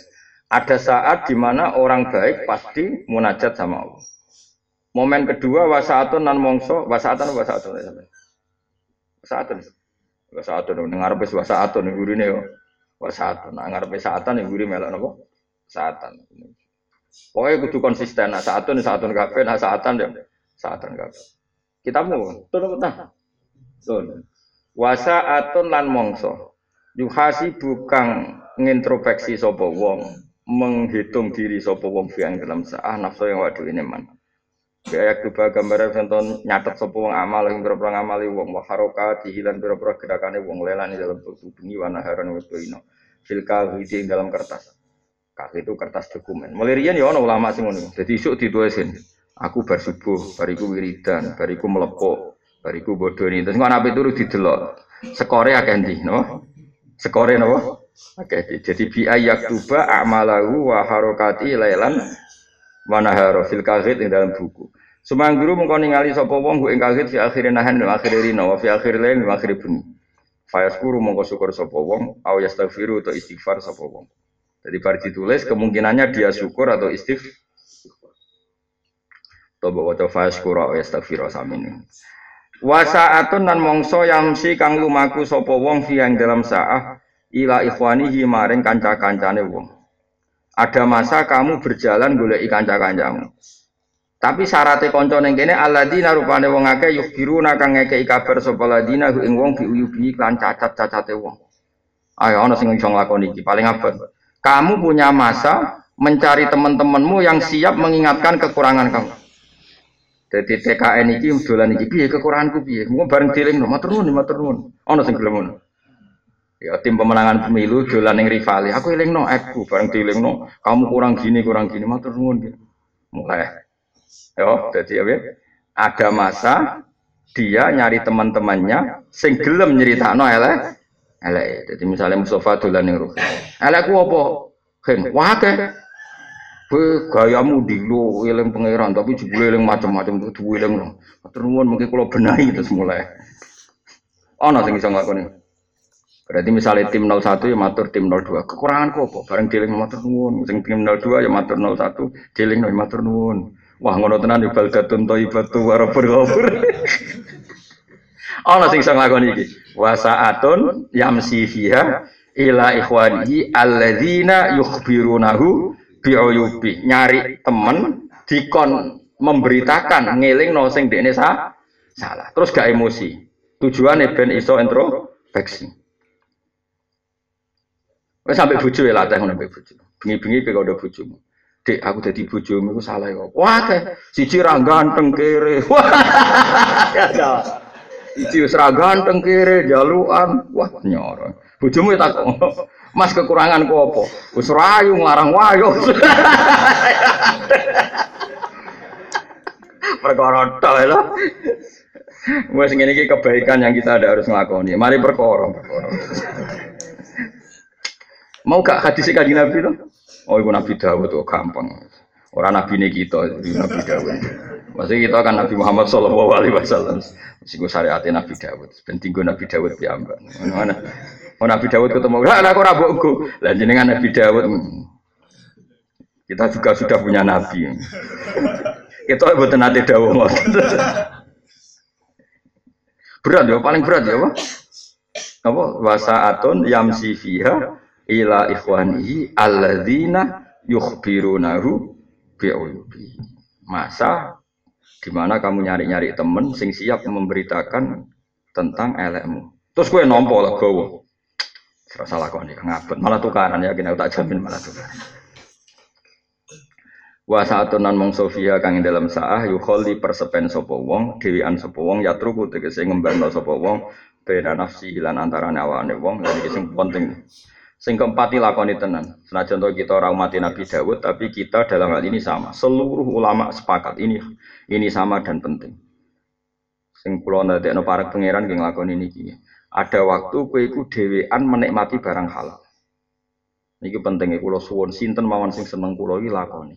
Ada saat di mana orang baik pasti munajat sama Allah. Momen kedua wasaatun nan mongso, wasaatun wasaatun ya Wasaatun. Wasaatun dengar bes wasaatun gurine yo. Wasaatun. Nah ngarepe saatan guri melok napa? saatan. Pokoknya kudu konsisten, nah saatun saatun kafe, nah saatan ya saatan kafe. Kita mau, apa Tuh. Wasa atun lan mongso. Yuhasi bukan ngintrospeksi sopo wong, menghitung diri sopo wong yang dalam saah nafsu yang waduh ini man. Kayak coba gambar contoh nyatet sopo wong amal yang berapa ngamali wong wah haroka dihilan berapa gerakannya wong lelan dalam tubuh bengi warna haran waktu ini. Filka di dalam kertas. Kaki itu kertas dokumen. Mulirian ya ono ulama sing ngono. Dadi isuk ditulisin. Aku bar subuh, bariku wiridan, bariku melepok, bariku bodoni. Terus kok ape turu didelok. Skore akeh ndi, no? Skore napa? Oke, jadi bi tuba amalahu wa harokati lailan wa nahara fil kahit ing dalam buku. Sumangguru mengko ningali sapa wong ing kahit fi akhirin nahan wa akhir rina wa fi akhir lain wa akhir bunyi. Fayaskuru mongko syukur sapa wong au yastaghfiru atau istighfar sapa wong. Jadi bar ditulis kemungkinannya dia syukur atau istighfar. Toba waca fayaskuru au yastaghfiru samini. Wasaatun nan mongso yamsi kang lumaku sapa wong fi dalam saah ila ikhwanihi maring kanca-kancane wong. Ada masa kamu berjalan golek kanca-kancamu. Tapi syaratnya konco neng kene aladina rupane wong akeh yukhbiruna kang ngekeki kabar sapa ladina ing wong biuyubi klan cacat-cacate wong. Ayo ana sing iso nglakoni iki paling abot. Kamu punya masa mencari teman-temanmu yang siap mengingatkan kekurangan kamu. Jadi TKN iki dolan iki piye kekuranganku piye? Mau bareng dilingno matur nuwun matur nuwun. Ana sing gelem. Ya tim pemenangan pemilu dolan ning rivali. Aku elingno aku bareng dilingno kamu kurang gini kurang gini matur nuwun. Mulai Yo, jadi apa? Ada masa dia nyari teman-temannya sing gelem nyeritakno elek elek. Jadi misalnya Mustafa dolan ning ruh. Elek ku apa? Ken, wae Kowe gayamu dilo eling pangeran tapi jebule eling macam-macam tuh eling. Matur nuwun mungkin kula benahi terus mulai. Ana sing iso nglakoni. Berarti misalnya tim 01 ya matur tim 02. Kekurangan kok apa? Bareng dealing matur nuwun. Sing tim 02 ya matur 01, dealing matur nuwun. Wah ngono tenan yo baldatun thayyibatu wa rabbul ghafur. Ana sing iso nglakoni iki. Wa sa'atun yamsi fiha ila ikhwanihi alladzina yukhbirunahu bi'uyubi. Nyari temen dikon memberitakan ngeling no sing dekne sa salah. Terus gak emosi. Tujuannya ben iso introspeksi. Wes sampai bojo ya latih ngono sampai bojo. Bengi-bengi kowe udah bojomu. Dek, aku jadi bojomu iku salah kok. Wah, teh, siji ra ganteng kere. *laughs* Wah. ya ya. Siji wis ra ganteng kere jaluan. Wah, nyoro. Bojomu tak Mas kekurangan ku apa? Wis rayu nglarang wayo. *laughs* perkara tok lho. Wes ngene iki kebaikan yang kita ada harus nglakoni. Mari perkara, perkara. Mau gak hadis kanjeng Nabi tuh? Oh, itu Nabi Dawud tuh gampang. Orang Nabi ini kita, Nabi Dawud. Maksudnya kita kan Nabi Muhammad Shallallahu Alaihi Wasallam. Meskipun syariatnya Nabi Dawud. Penting gue Nabi Dawud piambak. Mana? Oh Nabi Dawud ketemu. Lah aku rabokku. Lah jenengan Nabi Dawud. Kita juga sudah punya Nabi. Kita buat nanti Dawud. berat ya, paling berat ya apa? Apa? Wasaatun yamsi fiha ila ikhwanihi alladzina yukhbirunahu bi'uyubi. Masa di mana kamu nyari-nyari temen sing siap memberitakan tentang elekmu. Terus gue nompo lah gue. Kok nih ngabut malah tukaran ya kena tak jamin malah tukaran. Wa saatun nan Sofia kang dalam saah yukholi persepen sapa wong dhewean sapa wong yatruku tegese ngembangno sapa wong beda nafsi lan antara awane wong lan iki sing penting. Sing keempat lakoni tenan. Senajan kita ora umat Nabi Dawud, tapi kita dalam hal ini sama. Seluruh ulama sepakat ini ini sama dan penting. Sing kula ndadekno para pangeran nggih nglakoni niki. Ada waktu kowe iku dhewean menikmati barang halal. Niki pentingnya kula suwun sinten mawon sing seneng kula iki lakoni.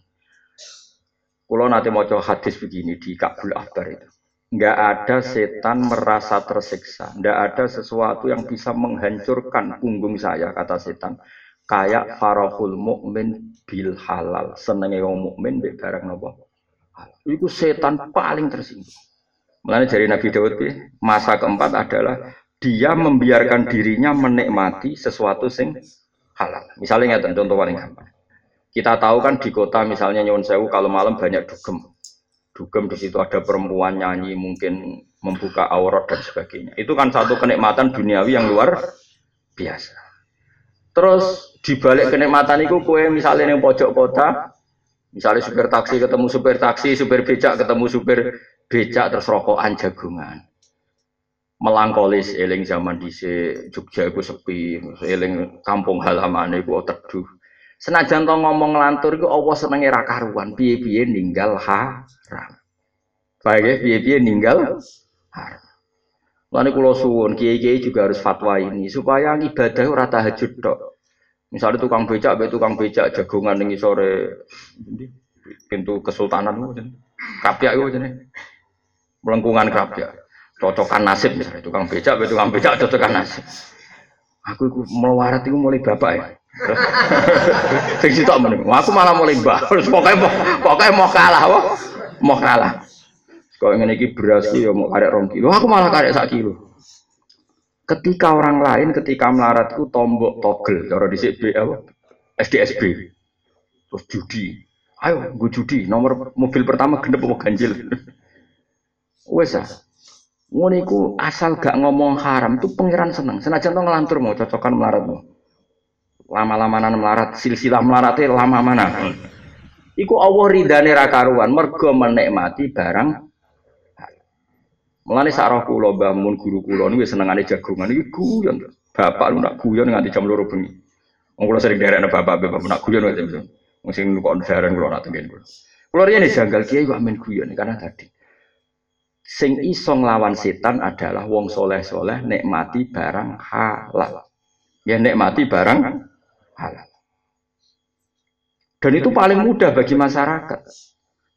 Kula nate maca hadis begini di Kabul Akbar itu nggak ada setan merasa tersiksa, nggak ada sesuatu yang bisa menghancurkan punggung saya kata setan. Kayak farahul mukmin bil halal, senengnya wong mukmin be barang nopo. Itu setan paling tersinggung. Mulanya dari Nabi Daud masa keempat adalah dia membiarkan dirinya menikmati sesuatu sing halal. Misalnya contoh paling gampang. Kita tahu kan di kota misalnya Nyuwun Sewu kalau malam banyak dugem. Dugem di situ ada perempuan nyanyi mungkin membuka aurat dan sebagainya. Itu kan satu kenikmatan duniawi yang luar biasa. Terus dibalik kenikmatan itu kue misalnya yang pojok kota, misalnya supir taksi ketemu supir taksi, supir becak ketemu supir becak terus rokokan jagungan. Melangkolis eling zaman di Jogja itu sepi, eling kampung halaman itu teduh. Senajan to ngomong lantur iku Allah senenge ra karuan, piye-piye ninggal haram. Baik ya, piye-piye ninggal haram. Lalu kulo suwun, kiai-kiai juga harus fatwa ini supaya ibadah ora tahajud tok. Misalnya tukang becak, be tukang becak jagongan ning sore pintu kesultanan itu kapyak itu melengkungan kapyak. Cocokan nasib misalnya. Tukang becak be tukang becak cocokan nasib. Aku itu melarat itu mulai bapak ya Sing sitok meneh. Aku malah mulai mbah. Pokoke pokoke mau kalah wah. Mau kalah. Kok ngene iki beras ya mau karek rong kilo. Aku malah karek sak kilo. Ketika orang lain ketika melarat itu tombok togel cara dhisik B apa? SDSB. Terus judi. Ayo, gue judi. Nomor mobil pertama genep apa ganjil. Wes ah. Ngono asal gak ngomong haram tuh pangeran seneng. Senajan to ngelantur mau cocokan melaratmu lama-lamanan melarat silsilah melarate lama mana iku Allah ridane ra karuan mergo menikmati barang Mulane sak roh kula Mbah Mun guru kula niku senengane jagongan iki guyon. Bapak lu nak guyon nganti jam 2 bengi. Wong kula sering derekne bapak bapak nak guyon wae jam Wong sing kok ndaran kula nak tengen kula. Kula riyen janggal kiai kok amen guyon karena tadi sing iso nglawan setan adalah wong soleh-soleh nikmati barang halal. Ya nikmati barang halal. Dan itu paling mudah bagi masyarakat.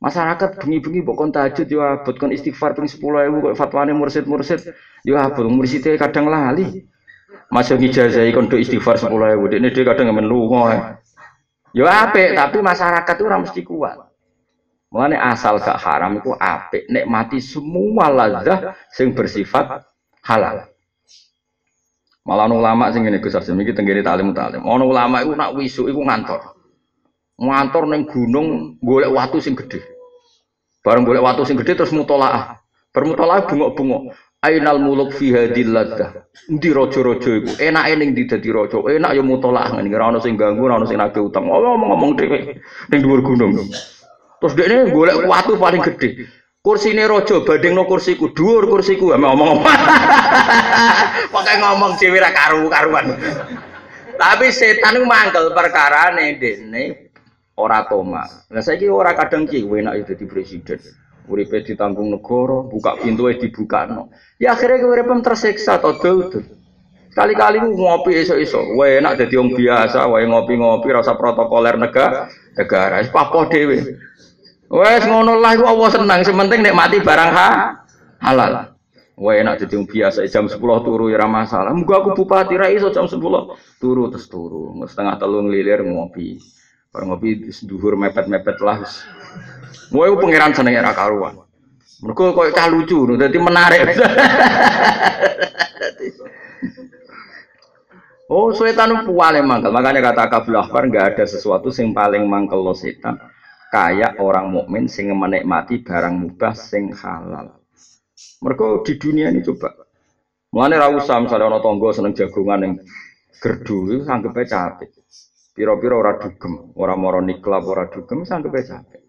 Masyarakat bengi-bengi bukan tahajud ya abot kon istighfar ping 10000 kok fatwane mursid-mursid ya abot murside kadang lali. Masuk ijazah kon do istighfar 10000 dekne dia kadang men lunga. Ya apik tapi masyarakat itu ora mesti kuat. Mulane asal gak haram itu apik nikmati semua lazah sing bersifat halal. Malah ulama sing ngene Gus Arsim iki tenggene talim talim. Ono ulama iku nak wisu iku ngantor. Ngantor ning gunung golek watu sing gedhe. Bareng golek watu sing gedhe terus mutolaah. Bermutolaah bungok-bungok. Ainal muluk fi hadil laddah. Endi raja-raja iku? Enake ning ndi dadi raja? Enak ya mutolaah ngene ora ono sing ganggu, ora ono sing nagih utang. Oh, ngomong-ngomong dhewe ning dhuwur gunung. Terus dekne golek watu paling gedhe. Kursine raja bandingno kursiku, dhuwur kursiku, ngomong-ngomong. *laughs* Pakai ngomong dhewe ra karu-karuan. Tapi setan ku mangkel perkarane dene ora toma. Lah saiki ora kadang ki enak ya dadi presiden. Uripe ditanggung negara, buka pintu dibukano. Ya akhirnya keuripem tersiksa to dul Kali-kali ngopi esok-esok, wae enak dadi wong biasa, wae ngopi-ngopi rasa protokoler negara, negara, wis papoh dhewe. Wes ngono lah iku Allah senang, sementing nikmati barang ha halal. Wah enak jadi biasa jam 10 turu ya masalah. Muga aku bupati ra iso jam 10 turu terus turu. Setengah telung lilir ngopi. Bareng ngopi dhuwur mepet-mepet lah. Wah iku pangeran senenge ra karuan. Mergo koyo cah lucu, dadi menarik. *laughs* oh, setan paling mangkel. Makanya kata Kabul Akbar enggak ada sesuatu yang paling mangkel lo setan kayak orang mukmin sing menikmati barang mubah sing halal. Mereka di dunia ini coba. Mulane ra usah misale ana tangga seneng jagongan ning gerdu itu sanggepe capek. Piro-piro ora dugem, ora moro niklap ora dugem sanggepe capek.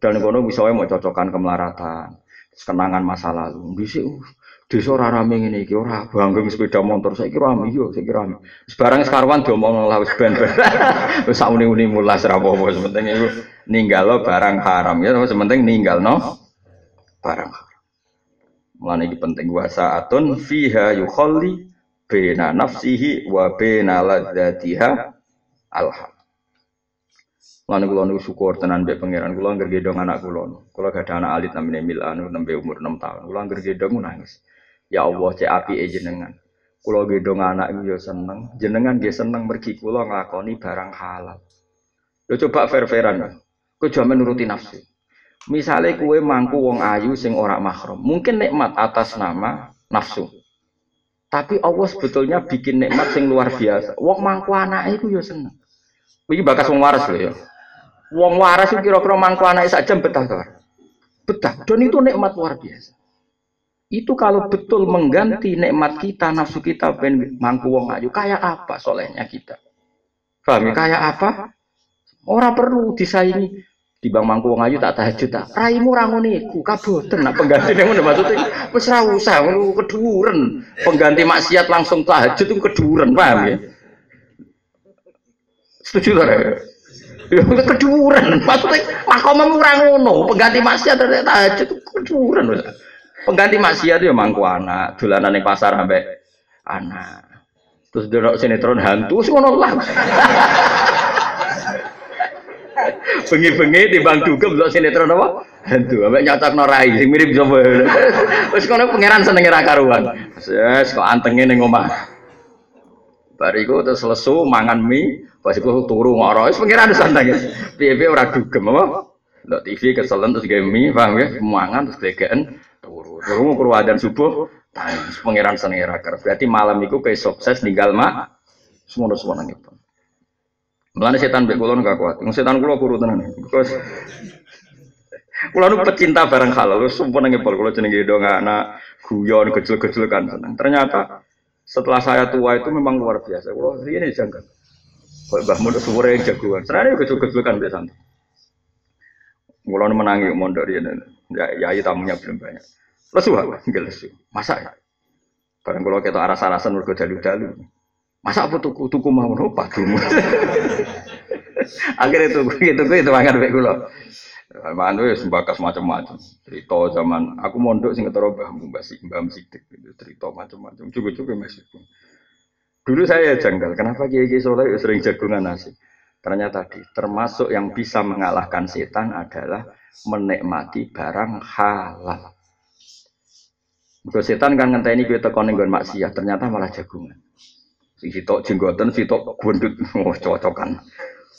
Dan kono misalnya mau cocokan kemelaratan, kenangan masa lalu. Dhisik uh, desa ora rame ngene iki ora bangga sepeda motor saiki rame yo saiki rame sebarang sekarwan diomong lah wis ben-ben *laughs* wis sak uni-uni mulas ra apa-apa iku ninggalo barang haram ya sementing ninggalno barang haram Mulane iki penting wasaatun fiha yukhalli bena nafsihi wa bena ladzatiha alham Lan kula niku syukur tenan mbek pangeran kula anggere gedong anak kula. Kula gak ada anak alit namine Milan nembe umur 6 tahun. Kula anggere gedong nangis. Ya Allah cek api e jenengan. Kulo gedong anak itu ya seneng. Jenengan dia seneng mergi kulo nglakoni barang halal. Lo coba fair-fairan. Kau cuma menuruti nafsu. Misalnya kue mangku wong ayu sing ora mahrum, mungkin nikmat atas nama nafsu. Tapi Allah sebetulnya bikin nikmat sing luar biasa. Wong mangku anak itu ya seneng. Iki bakas wong waras loh ya. Wong waras itu kira-kira mangku anak sak jam betah tuh. Betah. Dan itu nikmat luar biasa. Itu kalau betul mengganti nikmat kita, nafsu kita ben mangku wong ayu, kayak apa solehnya kita? Paham ya? Kayak apa? Orang perlu disaingi. Di bang mangku wong ayu tak tahajud tak. Raimu rangun iku kaboten nak pengganti ngono maksudnya wis ra usah ngono keduren. Pengganti maksiat langsung tahajud itu keduren, paham ya? Setuju ta? Ya keduren. Maksudnya makommu ora ngono, pengganti maksiat ada tahajud itu keduren. Pengganti maksiat ya mangku anak, dolanan ning pasar sampai anak. Terus delok sinetron hantu ngono lah. Bengi-bengi di bang dugem delok sinetron apa? Hantu, ambek nyatakno rai sing mirip sapa. Wis kono pangeran senenge ra karuan. Wes kok antenge ning omah. Bariku terus lesu mangan mie, pas iku turu ngoro. Wis pangeran santai. Piye-piye ora dugem apa? Ndak TV keselen terus gawe mie, paham ya? Mangan terus glegeken turu. Turu kru dan subuh, pangeran senenge ra Berarti malam iku kayak sukses ninggal mak. Semono semono ngipun. Mulane setan mbek kula gak kuat. Wong setan kula kuru tenan. Because kula nu pecinta barang halal, sumpah nang ngepol kula jenenge do anak guyon kecil-kecil kan senang. Ternyata setelah saya tua itu memang luar biasa. Kula ini janggal. Kok Mbah Mun suwure jagoan. Senane kecil-kecil kan biasa. Kula menangi mondok riyen. Ya, ya tamunya belum banyak. Lesu, enggak lesu. Masa ya? Barang kalau kita aras-arasan mergo dalu-dalu. Masa apa tuku tuku mau nopo padumu. *laughs* Akhirnya tuku itu itu mangan mek kula. Mangan wis sembakas macam-macam. Cerita zaman aku mondok sing ketara mbahmu Mbah Mbah Sidik gitu. Cerita macam-macam. Cukup-cukup masih. Dulu saya janggal, kenapa Kiai Kiai Soleh sering jagungan nasi? Ternyata tadi, termasuk yang bisa mengalahkan setan adalah menikmati barang halal. Kalau setan kan ngenteni kowe tekan ning maksiat, ternyata malah jagungan. Sitok jenggoten, sitok gundut, oh cocokan.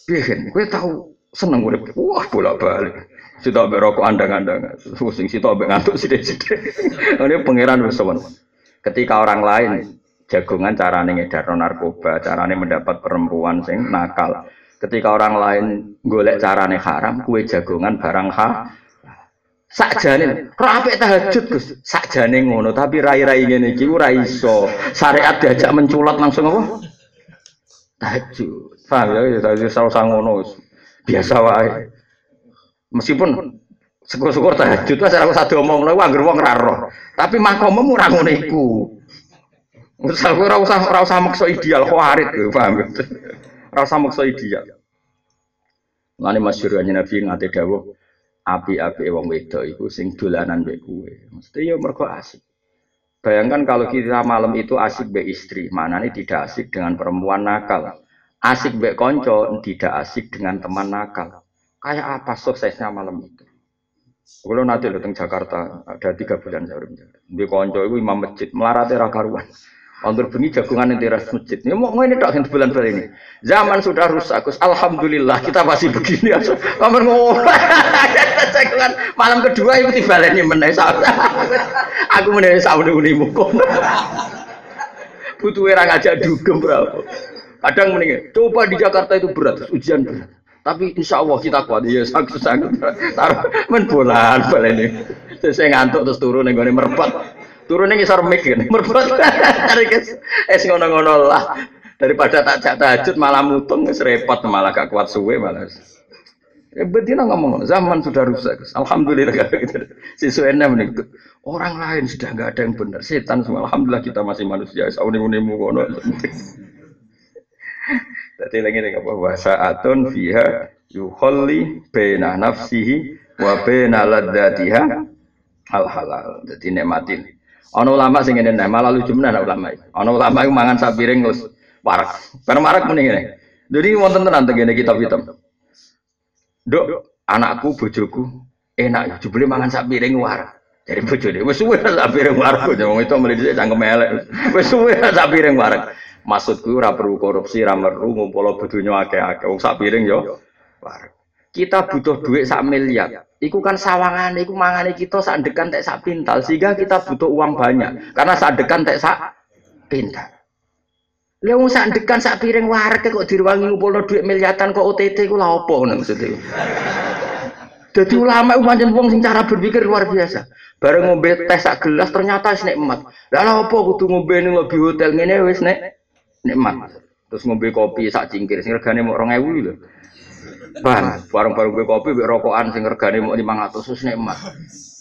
Piye kowe tahu seneng urip. Wah, bolak-balik. Sitok ambek andang-andang. Sing sitok ambek ngantuk sithik-sithik. *laughs* Ini pangeran wis Ketika orang lain jagongan carane ngedar narkoba, carane mendapat perempuan sing nakal. Ketika orang lain golek carane haram, kue jagongan barang ha sakjane rapi tahajud Gus. Sakjane ngono tapi rai-rai ngene iki ora iso. Syariat diajak menculat langsung apa? Tahajud. Paham ya? Tahajud selalu ngono biasa wae. Meskipun syukur-syukur tahajud lah aku satu omong lho anggere wong ra roh. Tapi makommu ora ngono iku. Usah ora usah ora usah maksa ideal khawarit paham ora usah maksa ideal. Lani masyhur Nabi ngate dawuh api-api wong wedok iku sing dolanan mbek kowe. Mesti ya mergo asik. Bayangkan kalau kita malam itu asik mbek istri, nih tidak asik dengan perempuan nakal. Asik mbek konco, tidak asik dengan teman nakal. Kayak apa suksesnya malam itu? Kalau nanti datang Jakarta ada tiga bulan saya udah Di konco itu imam masjid melarati rakaruan. Anggur bengi jagungan di teras masjid. Ini mau ini tak bulan bulan ini. Zaman sudah rusak, Gus. Alhamdulillah kita masih begini. Kamu ngomong. *laughs* jagungan malam kedua itu tiba ini meneh *laughs* Aku meneh sahur ini mukum. Butuh orang ngajak dugem berapa. Kadang mending coba di Jakarta itu berat, ujian berat. Tapi insya Allah kita kuat. Ya sanggup sanggup. Taruh men bulan balen ini. Saya ngantuk terus turun nih gue merpat turunnya ngisor mik kan. *laughs* Cari es ngono-ngono lah. Daripada tak cak tahajud malah mutung es repot malah gak kuat suwe malah. Ya betina ngomong zaman sudah rusak alhamdulillah. Gitu *laughs* si suena menikut orang lain sudah nggak ada yang benar. Setan semua. Alhamdulillah kita masih manusia. Sauni unimu kono jadi *laughs* lagi nih apa? Bahasa atun fiha yuholli bena nafsihi wa bena ladatiha hal halal jadi nikmatin Ono ulama sing ngene malah lucu menan ulama. Ono ulama iku mangan sak piring terus warak. Bareng warak muni ngene. Jadi wonten tenan teng kitab hitam. Dok, anakku bojoku enak jebule mangan sak piring warak. Jadi bojone wis suwe sak piring warak. Wong itu meli dhisik cangkem elek. Wis suwe sak piring warak. Maksudku ora perlu korupsi, ora perlu ngumpul bodonya akeh-akeh. Wong sak piring yo warak. Kita butuh duit sak miliar. Iku kan sawangan, iku mangane kita sak dekan tek sak pintal sehingga kita butuh uang banyak karena sak dekan tek sak pintal. Lha wong sak dekan sak piring warek kok diruwangi ngumpulno dhuwit miliatan kok OTT ku lha opo ngono maksudnya. Jadi ulama itu pancen wong sing cara berpikir luar biasa. Bareng ngombe teh sak gelas ternyata wis nikmat. Lah lha opo kudu ngombe ning lobby hotel ngene wis nek nikmat. Terus ngombe kopi sak cingkir sing regane mok 2000 lho. Paham? Bareng-bareng ngombe kopi mbek rokokan sing regane mok 500 wis nikmat.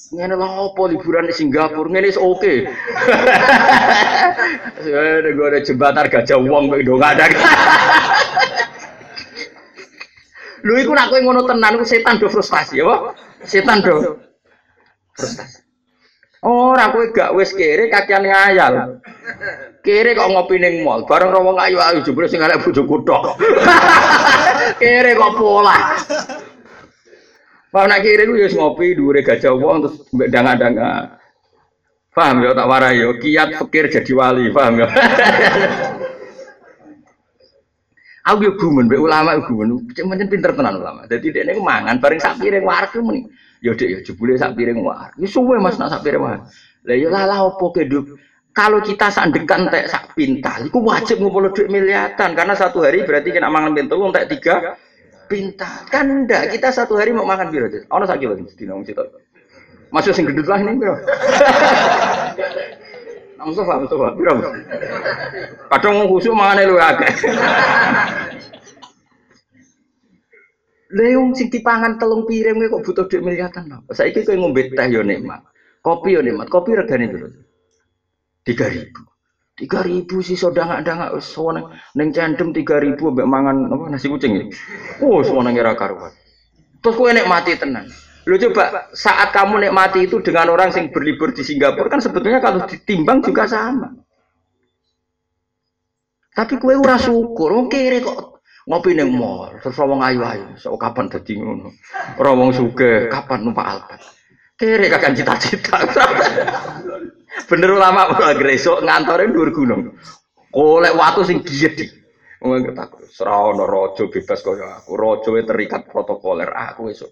Ngene lho opo liburan di Singapura ngene is oke. *laughs* Ada gue ada jembatan gajah wong kok ndong ada. Lho iku nak kowe ngono tenan setan do frustasi ya, Setan do frustasi. Ora kowe gak wis kere kakian ngayal. Kere kok ngopi ning mall, bareng wong ayu-ayu jebule sing arek bojoku tok. *laughs* kere kok pola. Pak nak gue ya ngopi dure gajah wong terus danga-danga. Paham ya tak warai yo kiat pikir jadi wali, paham ya. *laughs* Aku yo gumen mbek ulama yo gumen, pancen pinter tenan ulama. Dadi dekne ku mangan bareng sak piring warak ku muni. Yo dek yo jebule sak piring warak. Wis suwe Mas nak sak piring warak. Lah yo lalah opo. Kalau kita sandekan tek sak pintal, itu wajib ngumpul duit miliatan karena satu hari berarti kena mangan pintu entek tiga pintar. Kan enggak, kita satu hari mau makan biro. Ono sak kilo wong sitok. Masuk sing gendut lah ini biro. *laughs* Nang sofa, sofa, biro. Kadang mau khusuk mangane lu agak. Leung sing dipangan telung piring kok butuh duit miliatan apa? Saiki kowe ngombe teh yo nikmat. Kopi yo nikmat. Kopi regane piro? 3000 tiga ribu sih sudah nggak ada nggak soalnya neng cendem tiga ribu mbak mangan apa nasi kucing ini. Oh semua ngira karuan. Terus kue mati tenang lo coba saat kamu nikmati itu dengan orang yang berlibur di Singapura kan sebetulnya kalau ditimbang juga sama. Tapi kue ura syukur oke kere kok ngopi neng mall terus wong ayu ayu so kapan dadi ngono? Ora wong suge kapan numpak alpat kere kakak cita-cita *laughs* Bener ulama lagi esuk ngantore dhuwur gunung. Golek watu sing giyedi. Wong takut serono rojo bebas kaya aku. Rojo terikat protokoler aku esuk.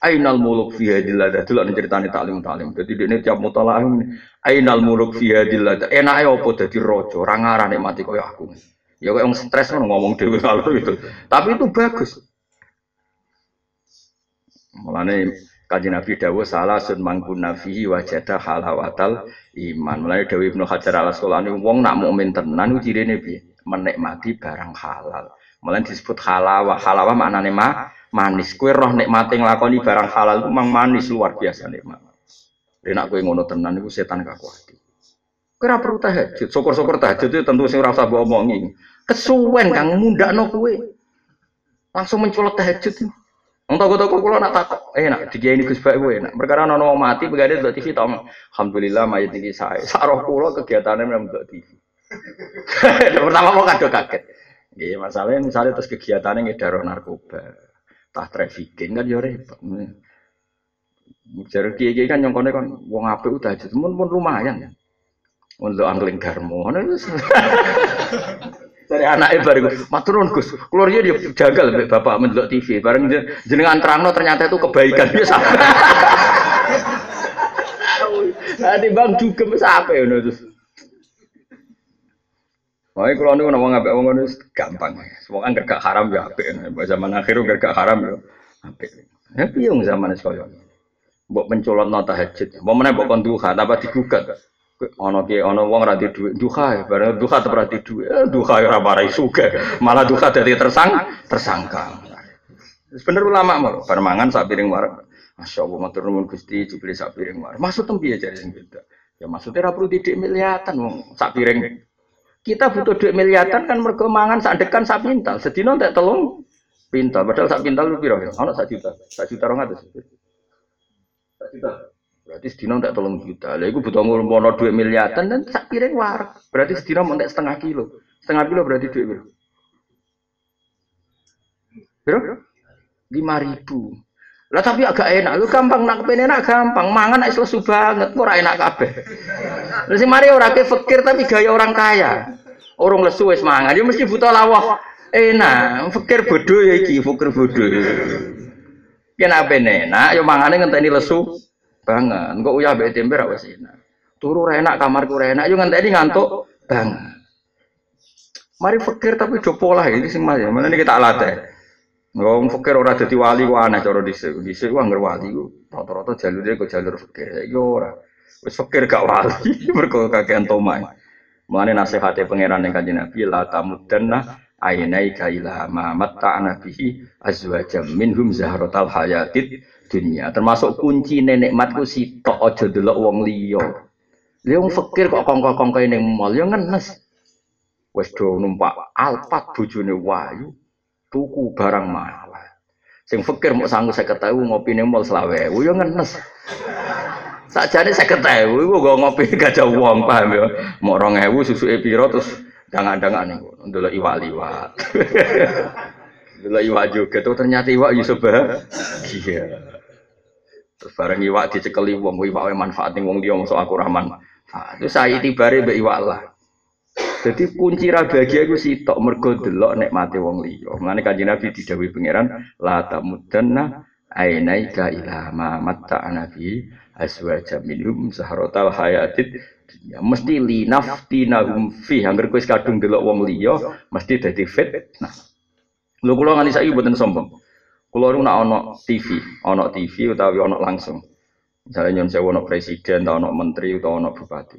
Ainal muluk fi hadil lada delok ceritane taklim taklim. Dadi dekne tiap mutalaah Ainal muluk fi hadil lada. Enake opo dadi raja, ora ngarane mati kaya aku. Ya kok wong stres ngono ngomong dhewe kalau itu. Tapi itu bagus. Mulane Kaji Nabi Dawo salah sun mangkun nafihi wajada halawatal iman. Mulai Dawi Ibnu Hajar al Asqalani wong nak mukmin tenan cirine piye? Menikmati barang halal. Mulai disebut halawah. Halawah maknane ma manis. Kue roh nikmati nglakoni barang halal itu mang manis luar biasa nikmat. Dia nak kue ngono tenan itu setan gak kuat. Kira perlu tahajud. Syukur-syukur tahajud itu tentu sing ora usah omongi. Kesuwen kang mundakno kue. Langsung mencolot tahajud. Untuk toko kulo nak takut, eh nak tiga ini gus baik gue nak. Perkara nono mati begadai di TV tau. Alhamdulillah mayat ini saya. Saroh kulo kegiatannya memang di TV. *laughs* Pertama mau kado kaget. Iya masalahnya misalnya terus kegiatannya ngedaro narkoba, tah trafficking kan repot. Jadi kiai kan nyongkone kan wong apik udah aja, pun lumayan ya. Untuk angling garmo, *laughs* dari anak baru maturun Gus. Keluarnya dia jagal bapak mendelok TV bareng jenengan terangno ternyata itu kebaikan. *laughs* Biasa Nanti bang juga apa ya terus Makanya kalau nih ngomong apa ngomong itu gampang, semua kan gak haram ya apa zaman akhir gak haram ya apa. Ya piung zaman sekolah. Buat mencolot nota hajat, mau mana buat konduha, apa digugat ono ki ono wong ra duwe duha bareng duha tetep ra duwe duha ora marai suga malah duha dadi tersang tersangka. Bener ulama mau bar mangan sak piring war Masya Allah matur nuwun Gusti jebule sak piring war maksud tempiye jare sing beda. Ya maksudnya ra perlu didik miliatan wong sak piring. Kita butuh duit miliatan kan mergo mangan sak dekan sak pintal. Sedina tak telung pintal padahal sak pintal lu piro ya? Ono sak juta? Sak juta 200 sak juta Berarti sedina tak tolong juta. Lah iku butuh ngono duit miliatan dan sak piring war. Berarti sedina mau setengah kilo. Setengah kilo berarti duit berapa? Berapa? Lima ribu. Lah tapi agak enak, lu gampang nak enak gampang, mangan nek lesu banget, ora enak kabeh. Lah sing mari ora ke fakir tapi gaya orang kaya. Orang lesu wis mangan, dia mesti butuh lawah. Enak, fakir bodoh ya iki, fakir bodoh. Kenapa enak, yo mangane ngenteni lesu banget. Engko uyah mbek tempe ra wis enak. Turu ra enak, kamarku ra enak, yo ngenteni ngantuk banget. Mari fakir tapi do pola ini sing mas. Mana ini kita latih. Ngomong fakir ora dadi wali ku aneh cara dhisik. Dhisik ku anggere wali ku rata-rata jalure kok jalur fakir. Ya ora. Wis fakir gak wali *laughs* mergo kakean tomai. Mulane nasihate pangeran ning kanjeng Nabi la tamudanna ainai kaila ma matta'na bihi azwajam minhum zahratal hayatid dunia. Termasuk kunci nikmatku sitok aja delok wong liya. Lha wong fakir kok kongko-kongko ning mall ya ngenes wis do numpak alpat bojone wayu tuku barang mahal sing fakir mau sanggup saya ketahui ngopi nih mall selawe yo ngenes sakjane saya ketahui gue gak ngopi gak uang paham ya mau orang ewu susu epiro terus jangan-jangan nih dulu iwak liwat dulu iwak juga. Tuh ternyata iwak Yusuf iya. Terus barang iwak dicekeli wong. Iwak manfaat nih wong dia masuk aku rahman. Itu saya tibare be iwak lah. Jadi kunci ra bahagia iku sitok. Mergo delok nikmate wong liya. Mulane Kanjeng Nabi didhawuhi pangeran la tamudanna ainaika ila ma matta nabi aswaja minhum zahratal hayatid dunya. Mesti linaftinahum fi hanger kowe kadung delok wong liya mesti dadi fit. Nah. Lho kula ngani saiki mboten sombong. Kula nu nak ana TV, ana TV utawi ana langsung. Misalnya nyon sewu ana presiden, atau ana menteri, atau ana bupati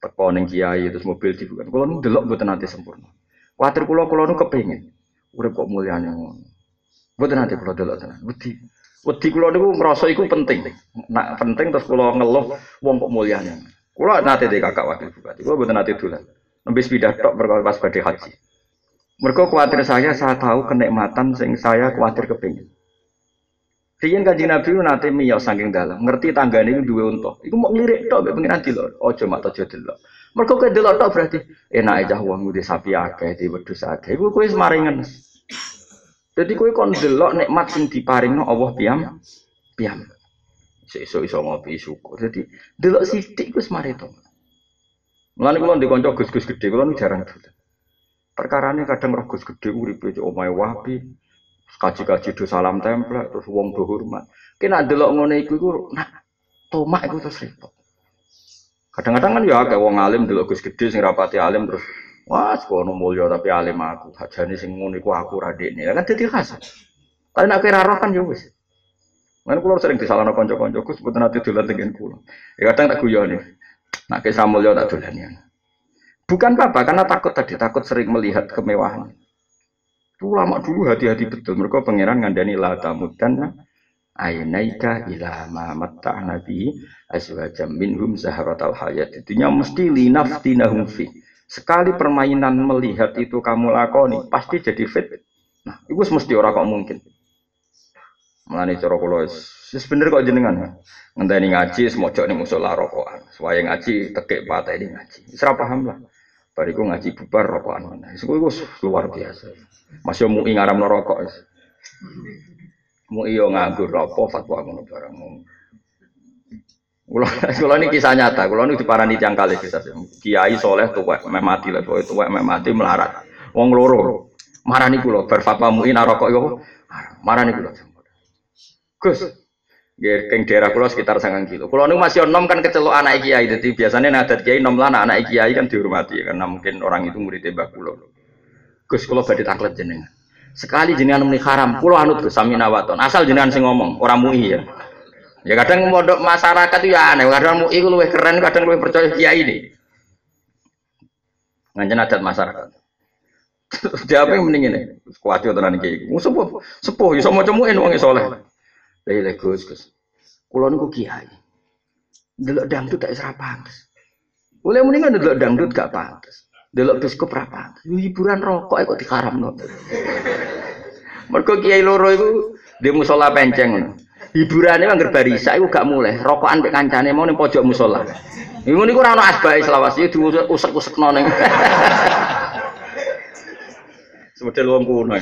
teko ning kiai terus mobil dibuka. Kulo nu delok mboten nate sempurna. Kuatir kulo kulo nu kepengin urip kok mulyane ngono. Mboten nate kulo delok tenan. Wedi. Wedi kulo niku ngrasa iku penting. Nak penting terus kulo ngeluh wong kok mulyane. Kulo nate de kakak wakil bupati. Kulo mboten nate dolan. Nembe sepeda tok perkara pas badhe haji. Mereka khawatir saya, saya tahu kenikmatan sing saya khawatir kepingin. Riyen kanjeng Nabi nate miyos saking dalam, ngerti tanggane iku duwe unta. Iku mau ngelirik tok mek pengiran dilok. Aja mak aja delok. Mergo kowe delok tok berarti enak aja wong ngudi sapi akeh, di wedhus akeh. Iku kowe semaringan. Jadi kowe kon delok nikmat sing diparingno Allah piyam piyam. Sesuk iso ngopi syukur. Jadi delok sithik wis mari to. Mulane kula ndek kanca Gus-gus gedhe kula jarang dolan. Perkarane kadang roh Gus gedhe uripe omahe wapi, kaji-kaji do salam template terus wong do hormat. Kena delok ngene iku iku nak tomak iku terus repot. Kadang-kadang kan ya kayak wong alim delok Gus gede sing rapati alim terus wah sekono mulya tapi alim aku. Hajane sing ngono iku aku radekne. Kan dadi khas. Tapi nak kira roh kan ya. Mana kulo sering disalahno kanca-kanca Gus mboten ate dolan tengen kulo. Ya kadang tak guyoni. Nak kisah mulya tak ya. Bukan apa, karena takut tadi, takut sering melihat kemewahan. Ulama dulu hati-hati betul. Mereka pangeran ngandani la tamudanna ainaika ila ma matta nabi azwajam minhum zahratal hayat. Intinya mesti linaftinahum fi. Sekali permainan melihat itu kamu lakoni, pasti jadi fit. Nah, itu mesti orang kok mungkin. Mulane cara kula wis bener kok jenengan. Ngenteni ngaji semojok ning musala rokokan. Suwaye ngaji tekek pateni ngaji. Wis paham lah. Bariku ngaji bubar rokokan mana. Iku iku luar biasa. Masih mau ngaram rokok. Mau iyo nganggur rokok fatwa ngono barang. Kulo kulo ini kisah nyata. Kulo ini diparani tiang kali kisah. Kiai soleh tuwek, meh mati lah. Tuwek tuwek meh mati melarat. Wong loro. Marani kulo berfatwa muin rokok yo. Marani kulo. Gus, Geng daerah pulau sekitar sangat kilo. Pulau ini masih nom kan kecelok anak kiai. Jadi biasanya nadat kiai nom lah anak kiai kan dihormati karena mungkin orang itu murid tembak pulau. Gus kalau badhe taklet jenengan. Sekali jenengan muni haram, pulau anut Gus sami nawaton. Asal jenengan sing ngomong, orang mui ya. Ya kadang modok masyarakat itu ya aneh. Kadang mui itu lebih keren, kadang lebih percaya kiai ini. Ngajen adat masyarakat. Dia apa yang mending ini? Kuatnya tenan kiai. Sepuh, sepuh, ya sama cemuin wong soleh. Lha Gus Gus. Kula niku kiai. Delok dangdut tak serap pantes. Boleh mendingan delok dangdut gak pantes. Delok biskop ra pantes. Hiburan rokok kok diharamno. Mergo kiai loro iku di musola penceng ngono. Hiburane anggar barisa iku gak mulai. Rokokan mek kancane mau ning pojok musola. Iku niku ora ono asbae selawas iki diusek-usekno ning. Semodel wong kuno.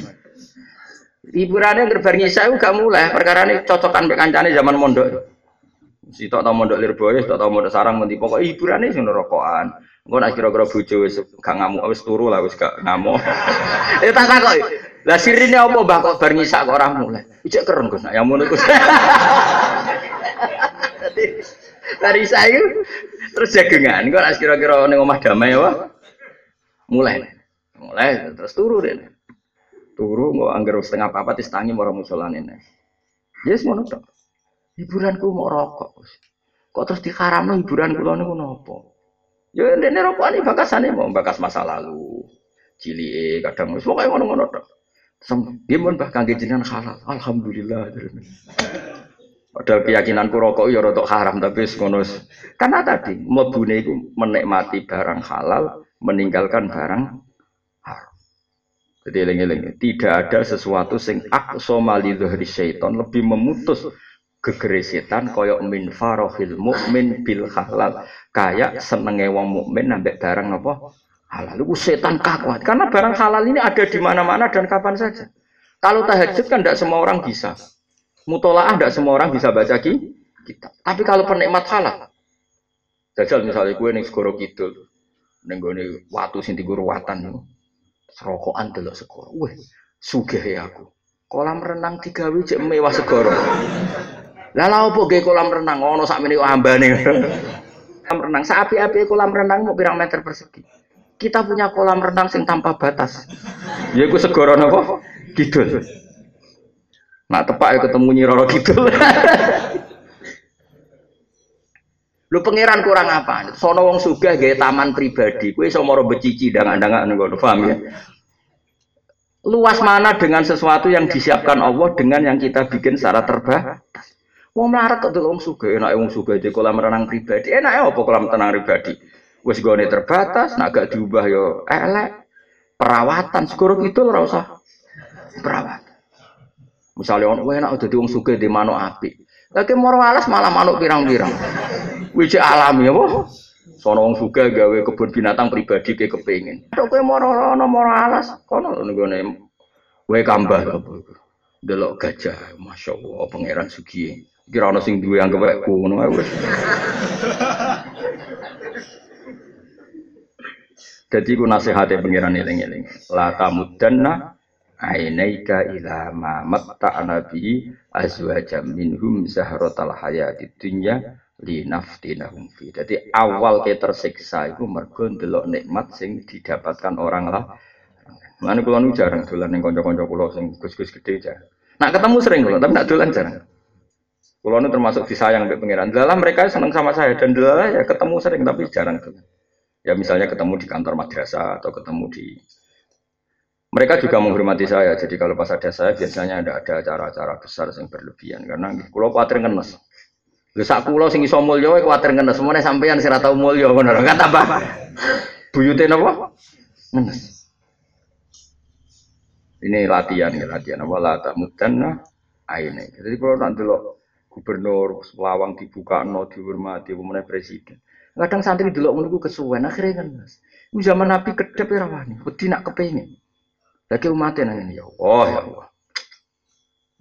Hiburannya gerbar nyisa itu gak mulai, perkara ini cocokan kancane zaman mondok. Si tok tau mondok Lirboyo, tok tau mondok sarang nanti pokok hiburannya sing rokokan. Engko nek kira-kira bojo wis gak ngamuk wis turu lah wis gak ngamuk. *laughs* Ya tak takok. Lah sirine apa Mbah kok bar nyisa kok ora mulai? Ijek keren Gus, yang ngono Gus. *laughs* Dari saya terus jagengan, kok kira-kira ning omah damai apa? Mulai. Mulai terus turu deh. Turu nggak anggar setengah apa tangi mau musolan ini. Yes ngono tok. Hiburanku mau rokok. Kok terus diharamno hiburan kula niku napa? Ya rokok rokokane bakasane mau bakas masa lalu. Cili kadang wis pokoke ngono-ngono tok. Dia pun bahkan jenengan halal. Alhamdulillah. Padahal keyakinanku rokok ya rotok haram tapi ngono. Karena tadi mlebune iku menikmati barang halal, meninggalkan barang. Jadi eling-eling, tidak ada sesuatu sing aqsa mali dhahri syaiton lebih memutus gegere setan koyok min farohil mukmin bil halal. Kayak senenge wong mukmin nambah barang apa? Halal. Itu setan kakuat. Karena barang halal ini ada di mana-mana dan kapan saja. Kalau tahajud kan tidak semua orang bisa. Mutolaah tidak semua orang bisa baca kita. Tapi kalau penikmat halal, jajal misalnya gue nih segoro kidul, nih tiga ruatan nih, serokokan delok segoro, weh, sugih ya aku. Kolam renang tiga cek mewah segoro. Lalu apa gaya kolam renang? Ono sak meni ambane. *laughs* kolam renang, seapi-api kolam renang mau pirang meter persegi. Kita punya kolam renang sing tanpa batas. Ya gue segoro nopo? Kidul. Nak tepak ya ketemu Nyiroro gitu. *laughs* Lu pangeran kurang apa? Sono wong sugih gawe taman pribadi. Kuwi iso moro becici dangan-dangan ngono, paham ya? Luas mana dengan sesuatu yang disiapkan Allah dengan yang kita bikin secara terbatas. Wong melarat kok wong sugih, enak wong sugih di kolam renang pribadi. Enak ya apa kolam renang pribadi? Wis gone terbatas, nak gak diubah yo elek. Perawatan, syukur gitu ora usah perawatan. Misalnya orang enak udah diwong suge di manuk api. Lagi moro alas malah manuk pirang-pirang. Wiji alami boh. Sono wong suge gawe kebun binatang pribadi ke kepingin. Tok kowe moro ono moro alas kono nggone wae kambah Delok gajah, masya Allah, pangeran sugi. Kira ono sing duwe anggap kayak ngono ae Jadi ku nasihate pangeran eling-eling. La tamudanna ainaika ila ma matta'na bi azwajam minhum zahratal hayatid dunya linaftinahum fi. Jadi awal ke tersiksa itu mergo ndelok nikmat sing didapatkan orang lah. Mana kula nu jarang dolan ning kanca-kanca kula sing gus-gus gede aja. Nak ketemu sering kula, tapi nak dolan jarang. Kula nu termasuk disayang mbek pangeran. Dalam mereka seneng sama saya dan dalam ya ketemu sering tapi jarang dolan. Ya misalnya ketemu di kantor madrasah atau ketemu di mereka juga menghormati saya. Jadi kalau pas ada saya biasanya ada ada acara-acara besar yang berlebihan karena kulo kuatir ngenes. Lha sak kulo sing iso mulya wae kuatir ngenes. Semene sampeyan sing ora tau mulya ngono lho. Kan tambah buyute napa? Ngenes. Ini latihan ya, latihan apa lata mudanna aine. Jadi kalau nanti lo gubernur lawang dibuka no dihormati pemenang presiden. Kadang santri dulu menunggu kesuwen akhirnya kan mas. Zaman nabi kedep ya rawani, wedi nak kepengen. Lagi umatnya nanya ya Allah ya Allah.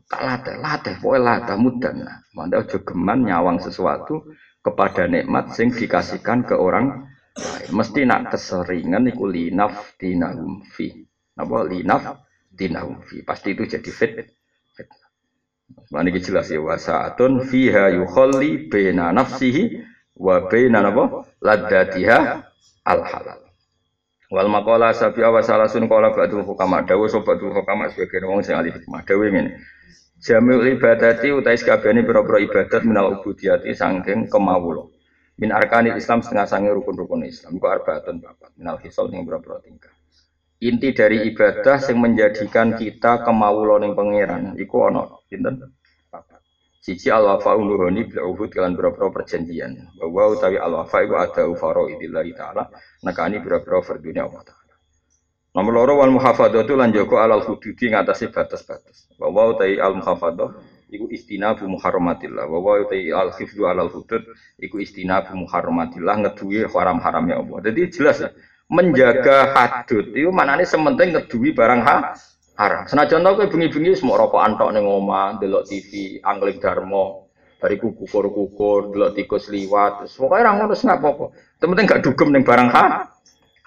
Tak latih, latih, pokoknya latih mudah. Manda ojo geman nyawang sesuatu kepada nikmat sing dikasihkan ke orang lain. Mesti nak keseringan iku linaf dinahum fi. Napa linaf dinahum fi. Pasti itu jadi fit. Mana jelas ya wasaatun fiha yukhalli bena nafsihi wa bena napa ladatiha al halal. Wal makola salah sun kola ba'dul hukama dawu so ba'dul hukama sebagai wong sing alih hikmah dawu ngene. Jamiul ibadati utai sekabehane pira-pira ibadat minal ubudiyati sangking kemawula. Min arkani Islam setengah sange rukun-rukun Islam. Iku arbaatun bapak. Minal hisol sing pira-pira tingkah. Inti dari ibadah sing menjadikan kita kemawula ning pangeran iku ana pinten? Siji al wafa uluhoni bila uhud berapa perjanjian. Bahwa utawi al wafa itu ada ufaro idillahi ta'ala. Nakani berapa verdunia Allah. Nomor loro wal itu lan joko alal hududi ngatasi batas-batas. Bahwa utawi al muhafadah iku istinabu muharramatillah. Bahwa utawi al khifdu alal hudud iku istinabu muharramatillah ngeduwi haram-haramnya Allah. Jadi jelas ya. Menjaga hadud itu maknanya sementing ngeduwi barang ha haram. Senajan tau kowe bengi-bengi semua rokok antok ning omah, delok TV, angling darmo, bariku kukur-kukur, delok tikus liwat. Pokoke ora ngono sing apa-apa. Penting gak dugem ning barang ha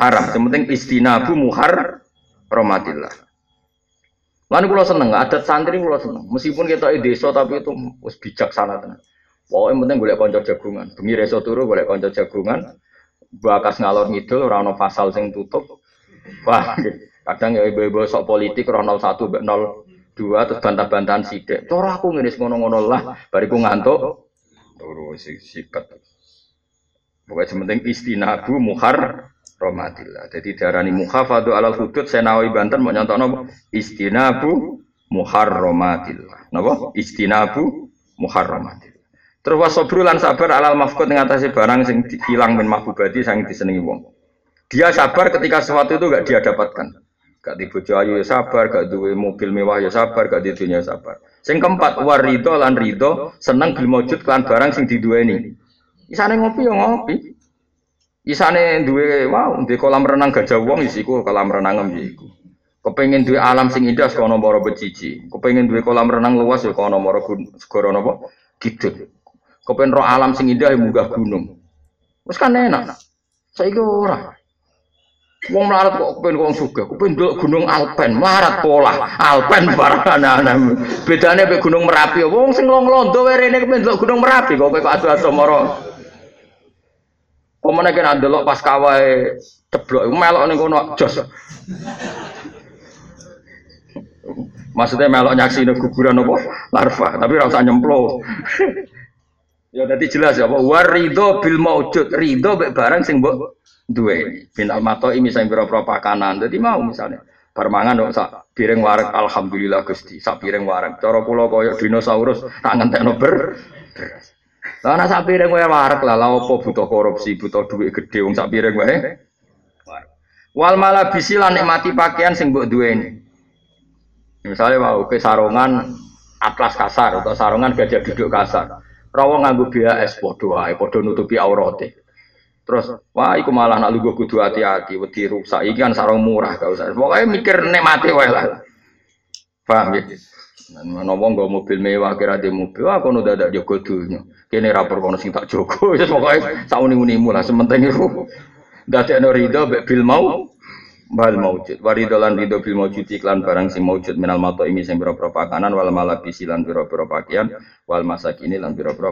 haram. Penting istinabu muhar rahmatillah. Lan kula seneng, adat santri kula seneng. Meskipun kita di desa tapi itu wis bijaksana tenan. Pokoknya penting golek kanca jagungan. Bengi reso turu golek kanca jagungan. Bakas ngalor ngidul ora ana pasal sing tutup. Wah, *laughs* kadang ya ibu-ibu sok politik roh 01 mbek 02 terus bantah-bantahan sithik. Cara aku ngene ngono-ngono lah, bariku ngantuk turu sikat. Pokoknya sementing istinabu muhar romatillah. Jadi darani muhafadu alal hudud senawi Banten mau nyontok istinabu muharramatillah. Napa? Istinabu muharramatillah. Terus wasobru lan sabar alal mafkut ngatasi barang sing hilang min mahbubati sang disenengi wong. Dia sabar ketika sesuatu itu gak dia dapatkan. Gak di bojo ayu ya sabar, gak duwe mobil mewah ya sabar, gak di dunia ya sabar. Sing keempat warido lan rido seneng bil maujud lan barang sing diduweni. Isane ngopi ya ngopi. Isane duwe wow, duwe kolam renang gajah wong isiku kolam renang iku. Kepengen duwe alam sing indah kono moro becici. Kepengen duwe kolam renang luas ya kono moro segara napa? Kidul. Kepengen roh alam sing indah ya munggah gunung. Wis kan enak. Saiki ora. Wong melarat kok kepen wong sugih, kepen ndelok Gunung Alpen, melarat pola. Alpen barang ana-ana. Bedane mek Gunung Merapi. Wong sing londo wae rene kepen ndelok Gunung Merapi kok kok adu-adu moro. Pemene kena ndelok pas kawae ceblok melok ning kono jos. Maksudnya melok nyaksine guguran apa? Larva, tapi ora usah nyemplo. ya tadi jelas ya apa warido bil maujud, rido mek barang sing mbok duwe bin almato ini misalnya berapa pakanan jadi mau misalnya permangan dong sak piring warak alhamdulillah gusti sak piring warak cara pulau koyok dinosaurus tak ngentekno ber lah ana sak piring wae warak lah lah apa butuh korupsi butuh duit gede wong sak piring wae wal malah bisilan nikmati pakaian sing mbok duweni misalnya mau ke sarungan atlas kasar atau sarungan gajah duduk kasar rawa nganggo BAS podo wae podo nutupi aurate Terus, wah, iku malah nak lugu kudu hati-hati, wedi rusak. Iki kan sarung murah, gak usah. Pokoknya mikir mati wae lah. Paham ya? Mana wong gak mobil mewah kira di mobil, wah kono dadak jogo dunya. Kene rapor kono sing tak jogo, wis *laughs* pokoke sauni-unimu lah sementing iku. Dadekno rido mbek bil mau bal maujud. Warido lan rido bil maujud iklan barang sing maujud minal mato ini sing biro-biro pakanan wal malabisi lan biro-biro pakaian wal masak ini lan biro-biro.